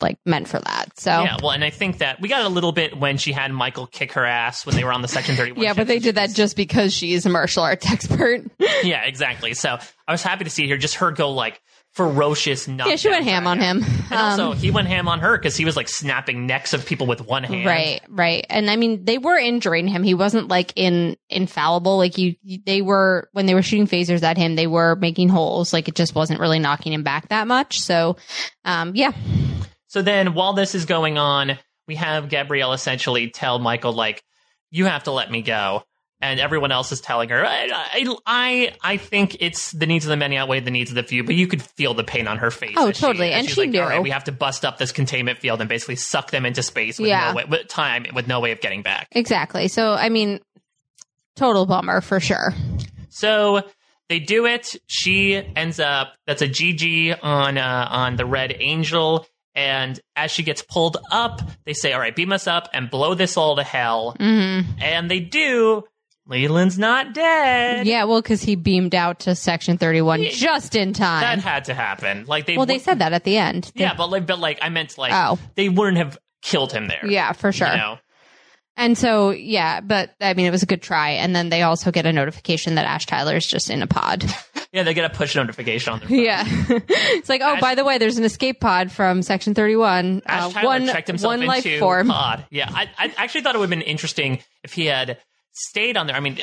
like meant for that. So Yeah, well, and I think that we got a little bit when she had Michael kick her ass when they were on the Section 31. Yeah, but they did that just because she is a martial arts expert. Yeah, exactly. So I was happy to see her, just her go like ferocious. yeah, she went ham on him. And also, Um, he went ham on her because he was like snapping necks of people with one hand. Right, right. And I mean, they were injuring him. He wasn't like in infallible. Like you, they were when they were shooting phasers at him, they were making holes. Like it just wasn't really knocking him back that much. So, um, yeah, So then, while this is going on, we have Gabrielle essentially tell Michael, like, you have to let me go. And everyone else is telling her, I, I, I, I think it's the needs of the many outweigh the needs of the few, but you could feel the pain on her face. Oh, as she- totally. And she's she like, knew. All right, we have to bust up this containment field and basically suck them into space with Yeah. no way, with time, with no way of getting back. exactly. So, I mean, total bummer for sure. So they do it. She ends up. That's a GG on uh, on the Red Angel. And as she gets pulled up, they say, "All right, beam us up and blow this all to hell." hmm And they do. Leland's not dead. Yeah, well, because he beamed out to Section Thirty One just in time. That had to happen. Like they. well, they wou- said that at the end. They- Yeah, but like, but like, I meant like Oh. they wouldn't have killed him there. yeah, for sure. You know? And so, yeah, but I mean, it was a good try. And then they also get a notification that Ash Tyler is just in a pod. Yeah, they get a push notification on their phone. yeah. it's like, oh, Ash- by the way, there's an escape pod from Section 31. Ash Uh, Tyler one checked himself one into life form. pod. Yeah, I, I actually thought it would have been interesting if he had stayed on there. I mean,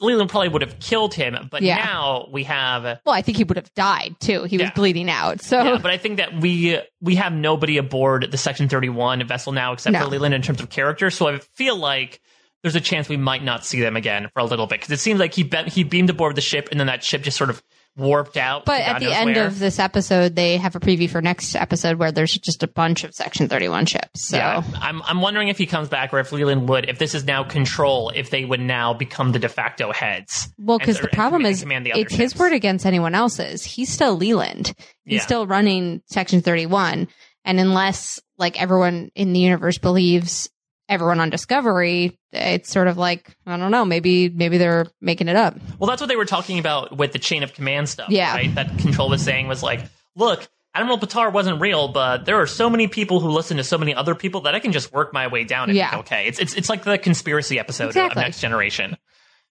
Leland probably would have killed him, but Yeah. now we have. Well, I think he would have died too. He was Yeah. bleeding out. So, Yeah, but I think that we we have nobody aboard the Section Thirty One vessel now except No. for Leland in terms of character. So I feel like there's a chance we might not see them again for a little bit because it seems like he be- he beamed aboard the ship and then that ship just sort of warped out. but at the end where. of this episode, they have a preview for next episode where there's just a bunch of Section 31 ships. So, Yeah, I'm I'm wondering if he comes back or if Leland would, if this is now control, if they would now become the de facto heads. well, because the problem is command the other it's his word against anyone else's. He's still Leland. He's Yeah. still running Section 31. And unless like everyone in the universe believes everyone on Discovery, it's sort of like, I don't know, maybe, maybe they're making it up. Well, that's what they were talking about with the chain of command stuff. Yeah. Right? That Control was saying was like, look, Admiral Patar wasn't real, but there are so many people who listen to so many other people that I can just work my way down and Yeah. be okay. It's, it's, it's like the conspiracy episode Exactly. of Next Generation.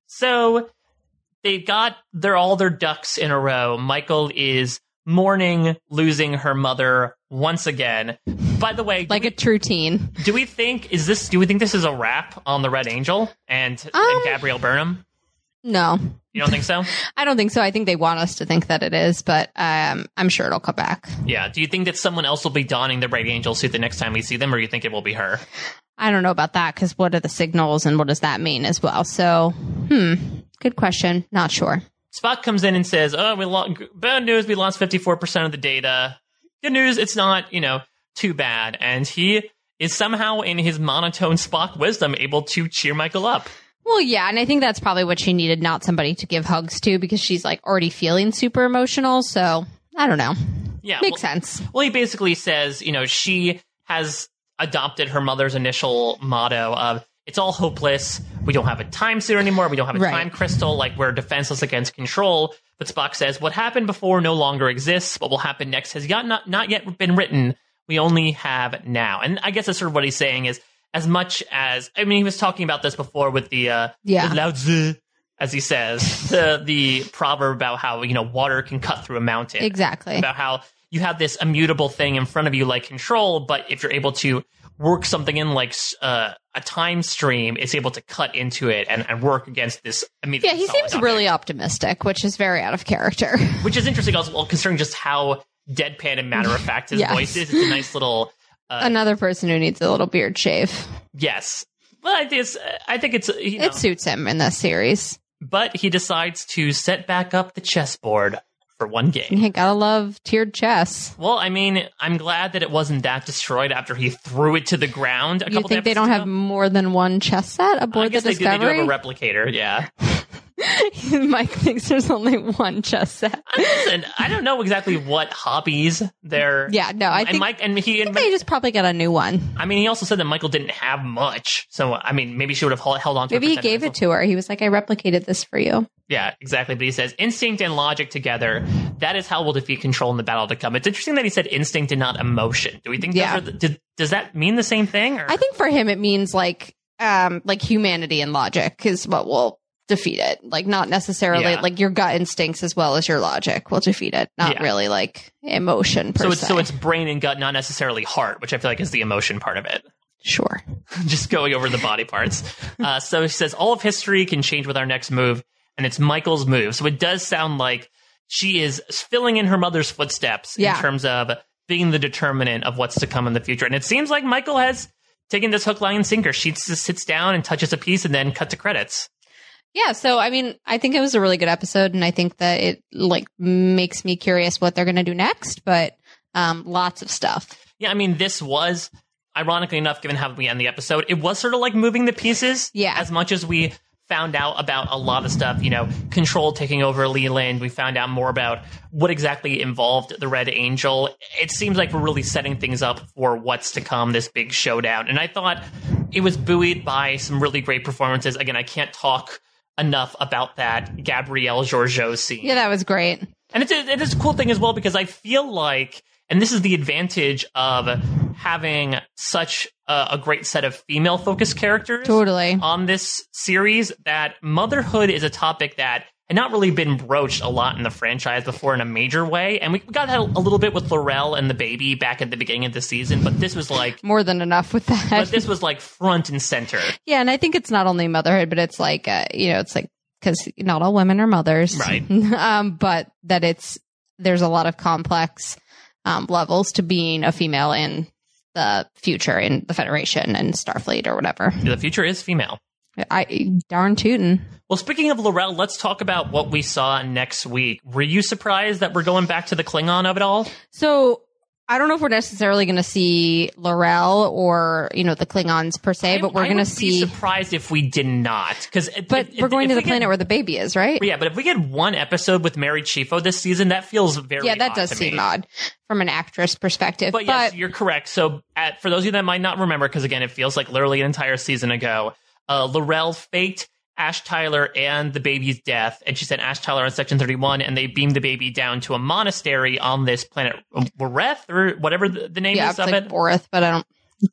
So they got their all their ducks in a row. Michael is mourning losing her mother once again. By the way, Like we- a true teen. do we think is this? Do we think this is a wrap on the Red Angel and, Um, and Gabrielle Burnham? No, You don't think so? I don't think so. I think they want us to think that it is, but um, I'm sure it'll come back. Yeah. Do you think that someone else will be donning the Red Angel suit the next time we see them, or you think it will be her? I don't know about that because what are the signals and what does that mean as well? So, hmm, good question. Not sure. Spock comes in and says, "Oh, we lost. Bad news. We lost fifty four percent of the data. Good news. It's not, you know, too bad." And he is somehow, in his monotone Spock wisdom, able to cheer Michael up. Well, yeah, and I think that's probably what she needed, not somebody to give hugs to because she's like already feeling super emotional. So I don't know. Yeah, Makes well, sense. Well, he basically says, you know, she has adopted her mother's initial motto of it's all hopeless. We don't have a time suit anymore. We don't have a Right. time crystal. Like we're defenseless against control. But Spock says, what happened before no longer exists. What will happen next has not, not yet been written. We only have now. And I guess that's sort of what he's saying is as much as, I mean, he was talking about this before with the, uh, Yeah. the Lao Tzu, as he says, the, the proverb about how, you know, water can cut through a mountain Exactly. about how you have this immutable thing in front of you like control, but if you're able to work something in like uh, a time stream, it's able to cut into it and, and work against this immediate. Yeah, he seems object. really optimistic, which is very out of character. which is interesting also, well, considering just how deadpan and matter of fact his Yes. voice is. It's a nice little uh, Another person who needs a little beard shave. yes. Well, I think it's, I think it's you know, It suits him in this series. but he decides to set back up the chessboard for one game. You gotta love tiered chess. Well, I mean, I'm glad that it wasn't that destroyed after he threw it to the ground. A You couple think they don't have more than one chess set I aboard the guess they do, they do Discovery? have a replicator, yeah. Mike thinks there's only one chess set. Listen, I don't know exactly what hobbies they're. Yeah, no, I and think, Mike and he. And, they just probably got a new one. I mean, he also said that Michael didn't have much, so I mean, maybe she would have held on to. Maybe he gave it to her. He was like, I replicated this for you. Yeah, exactly. But he says instinct and logic together. That is how we'll defeat control in the battle to come. It's interesting that he said instinct and not emotion. Do we think? Yeah. Those are the, did, does that mean the same thing? Or? I think for him, it means like, um, like humanity and logic is what will defeat it. Like not necessarily Yeah. like your gut instincts as well as your logic will defeat it. Not Yeah. really like emotion per so. It's se. so it's brain and gut, not necessarily heart, which I feel like is the emotion part of it. sure. just going over the body parts. Uh, so he says all of history can change with our next move, and it's Michael's move. So it does sound like she is filling in her mother's footsteps Yeah. in terms of being the determinant of what's to come in the future. And it seems like Michael has taken this hook, line, and sinker. She just sits down and touches a piece, and then cut to credits. Yeah, so I mean, I think it was a really good episode, and I think that it like makes me curious what they're going to do next. But um, lots of stuff. Yeah, I mean, this was ironically enough, given how we end the episode, it was sort of like moving the pieces. Yeah. As much as we found out about a lot of stuff, you know, Control taking over Leland, we found out more about what exactly involved the Red Angel. It seems like we're really setting things up for what's to come, this big showdown. And I thought it was buoyed by some really great performances. Again, I can't talk enough about that Gabrielle Georgiou scene. Yeah, that was great. And it's a, it is a cool thing as well because I feel like, and this is the advantage of having such a, a great set of female focused characters Totally. on this series, that motherhood is a topic that had not really been broached a lot in the franchise before in a major way. And we got that a little bit with L'Rell and the baby back at the beginning of the season, but this was like, More than enough with that. but this was like front and center. yeah, and I think it's not only motherhood, but it's like uh, you know, it's like because not all women are mothers, Right. um, but that it's there's a lot of complex um, levels to being a female in the future in the Federation and Starfleet or whatever. The future is female. I darn tootin'. Well, speaking of L'Rell, let's talk about what we saw next week. Were you surprised that we're going back to the Klingon of it all? So I don't know if we're necessarily going to see L'Rell or you know the Klingons per se, but we're going to see. surprised if we did not, because But we're going to the planet where the baby is, right? yeah, but if we get one episode with Mary Chieffo this season, that feels very Yeah, that does seem me. odd from an actress perspective. But yes, you're correct. So, at, for those of you that might not remember, because again, it feels like literally an entire season ago, uh, L'Rell faked Ash Tyler and the baby's death, and she sent Ash Tyler on Section 31, and they beamed the baby down to a monastery on this planet, Wareth, or whatever the, the name yeah, is it's of like it. Boreth, but I don't.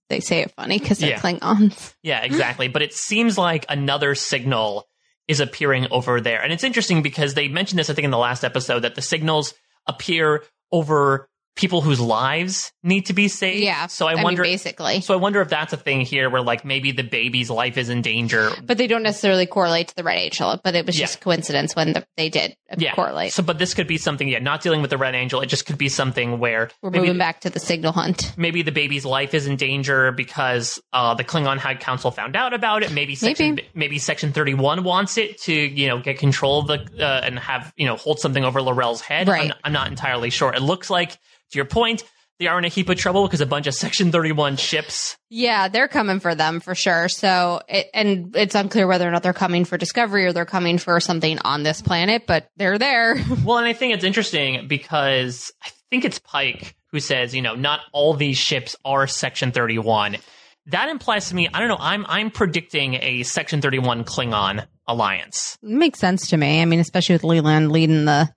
They say it funny because they're Yeah. Klingons. Yeah, exactly. but it seems like another signal is appearing over there. And it's interesting because they mentioned this, I think, in the last episode, that the signals appear over people whose lives need to be saved. Yeah. So I, mean, wonder. basically. so I wonder if that's a thing here where like maybe the baby's life is in danger. but they don't necessarily correlate to the Red Angel, but it was Yeah. just coincidence when the, they did Yeah. correlate. So, but this could be something. Yeah, not dealing with the Red Angel. It just could be something where We're maybe moving back to the signal hunt. maybe the baby's life is in danger because uh, the Klingon High Council found out about it. Maybe section maybe. Section Thirty One wants it to you know get control of the uh, and have you know hold something over L'Rell's head. Right. I'm, I'm not entirely sure. It looks like to your point. They are in a heap of trouble because a bunch of Section 31 ships. Yeah, they're coming for them for sure. So, it, and it's unclear whether or not they're coming for Discovery or they're coming for something on this planet, but they're there. Well, and I think it's interesting because I think it's Pike who says, you know, not all these ships are Section 31. That implies to me, I don't know, I'm I'm predicting a Section 31 Klingon alliance. Makes sense to me. I mean, especially with Leland leading the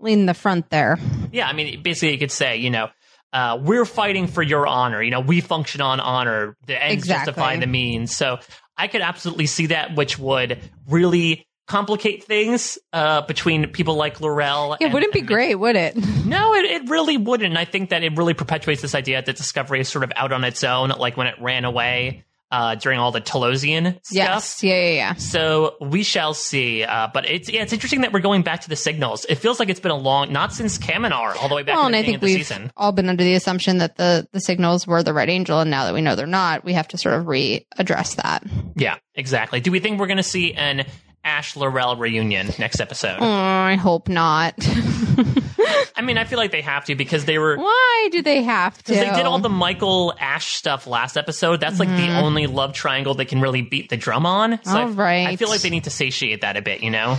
leading the front there. Yeah, I mean, basically, you could say, you know, uh, we're fighting for your honor. You know, we function on honor. The ends Exactly. justify the means. So I could absolutely see that, which would really complicate things uh, between people like L'Rell. It and- wouldn't be great, would it? No, it, it really wouldn't. And I think that it really perpetuates this idea that Discovery is sort of out on its own, like when it ran away uh, during all the Talosian stuff. yes. Yeah, yeah, yeah. So we shall see. Uh, but it's yeah, it's interesting that we're going back to the signals. It feels like it's been a long, not since Kaminar, all the way back Well, and I think we've season. all been under the assumption that the the signals were the Red Angel, and now that we know they're not, we have to sort of readdress that. Yeah, exactly. Do we think we're going to see an Ash L'Rell reunion next episode? Oh, I hope not. I mean, I feel like they have to because they were Why do they have to? Because they did all the Michael Ash stuff last episode. That's like the only love triangle they can really beat the drum on. So I- All right. I feel like they need to satiate that a bit, you know?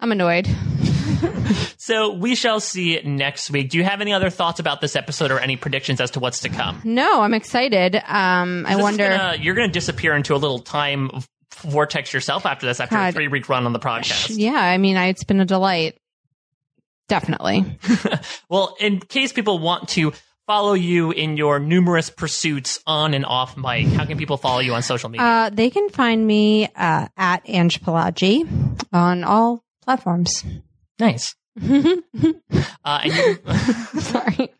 I'm annoyed. So we shall see next week. Do you have any other thoughts about this episode or any predictions as to what's to come? No, I'm excited. Um, I wonder. gonna- you're going to disappear into a little time vortex yourself after this, after a three week run on the podcast. Yeah, I mean, I, it's been a delight. Definitely. Well, in case people want to follow you in your numerous pursuits on and off mic, how can people follow you on social media? Uh, they can find me uh, at Ange Pelagi on all platforms. nice. Uh, and you, Sorry,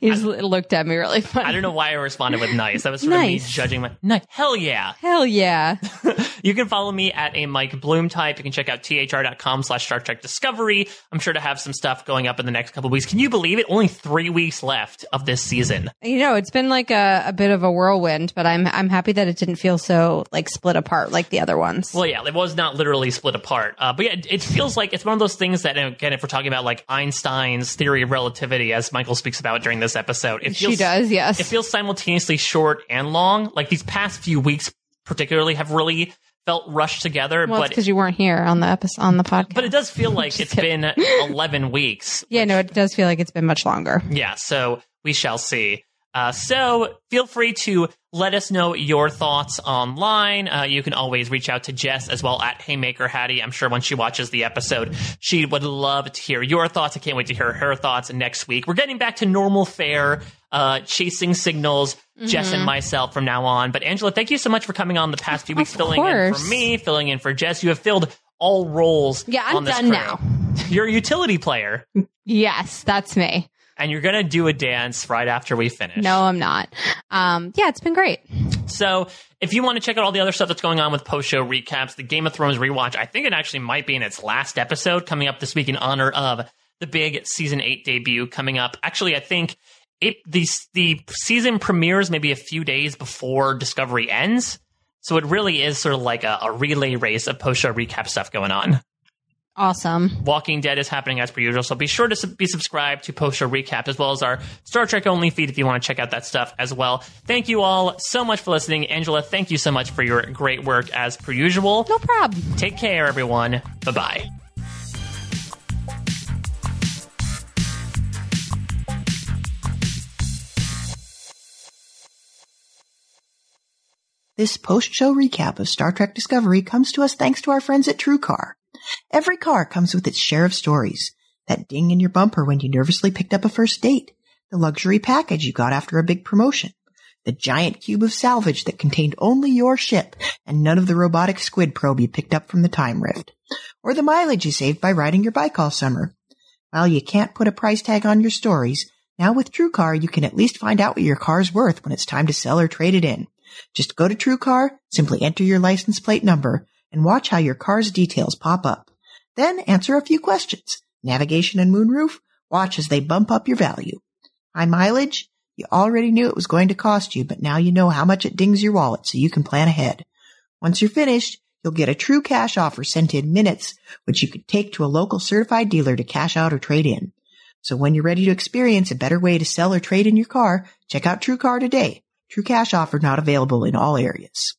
he just looked at me really funny. I don't know why I responded with nice. That was sort of me judging my nice. Hell yeah. Hell yeah! You can follow me at a Mike Bloom type. You can check out thr.com slash Star Trek Discovery. I'm sure to have some stuff going up in the next couple of weeks. Can you believe it? Only three weeks left of this season. You know, it's been like a, a bit of a whirlwind, but I'm I'm happy that it didn't feel so like split apart like the other ones. Well, yeah, it was not literally split apart. Uh, but yeah, it, it feels like it's one of those things that, and again, if we're talking about like Einstein's theory of relativity, as Michael speaks about during this episode, it feels, she does, yes. It feels simultaneously short and long. Like these past few weeks, particularly, have really felt rushed together. well, but because you weren't here on the episode on the podcast. but it does feel like it's been 11 weeks. yeah, no, it does feel like it's been much longer. Yeah, so we shall see. Uh, so feel free to let us know your thoughts online. Uh, you can always reach out to Jess as well at Haymaker Hattie. I'm sure when she watches the episode, she would love to hear your thoughts. I can't wait to hear her thoughts next week. We're getting back to normal fare, uh, chasing signals, Jess and myself from now on. But Angela, thank you so much for coming on the past few weeks, filling in for me, filling in for Jess. You have filled all roles. Yeah, I'm on this done crew. now. You're a utility player. Yes, that's me. And you're gonna do a dance right after we finish. No, I'm not. Um, yeah, it's been great. So if you want to check out all the other stuff that's going on with post show recaps, the Game of Thrones rewatch, I think it actually might be in its last episode coming up this week in honor of the big season eight debut coming up. Actually, I think it the the season premieres maybe a few days before Discovery ends. So it really is sort of like a, a relay race of post show recap stuff going on. Awesome. Walking Dead is happening as per usual, so be sure to sub- be subscribed to Post Show Recap as well as our Star Trek only feed if you want to check out that stuff as well. Thank you all so much for listening. Angela, thank you so much for your great work as per usual. No problem. Take care, everyone. Bye bye. This post-show recap of Star Trek Discovery comes to us thanks to our friends at TrueCar. Every car comes with its share of stories. That ding in your bumper when you nervously picked up a first date. The luxury package you got after a big promotion. The giant cube of salvage that contained only your ship and none of the robotic squid probe you picked up from the time rift. Or the mileage you saved by riding your bike all summer. While you can't put a price tag on your stories, Now with TrueCar, you can at least find out what your car's worth when it's time to sell or trade it in. Just go to TrueCar, simply enter your license plate number, and watch how your car's details pop up. Then answer a few questions. Navigation and moonroof? Watch as they bump up your value. High mileage? You already knew it was going to cost you, but now you know how much it dings your wallet so you can plan ahead. Once you're finished, you'll get a true cash offer sent in minutes, which you could take to a local certified dealer to cash out or trade in. So when you're ready to experience a better way to sell or trade in your car, check out TrueCar today. True cash offer not available in all areas.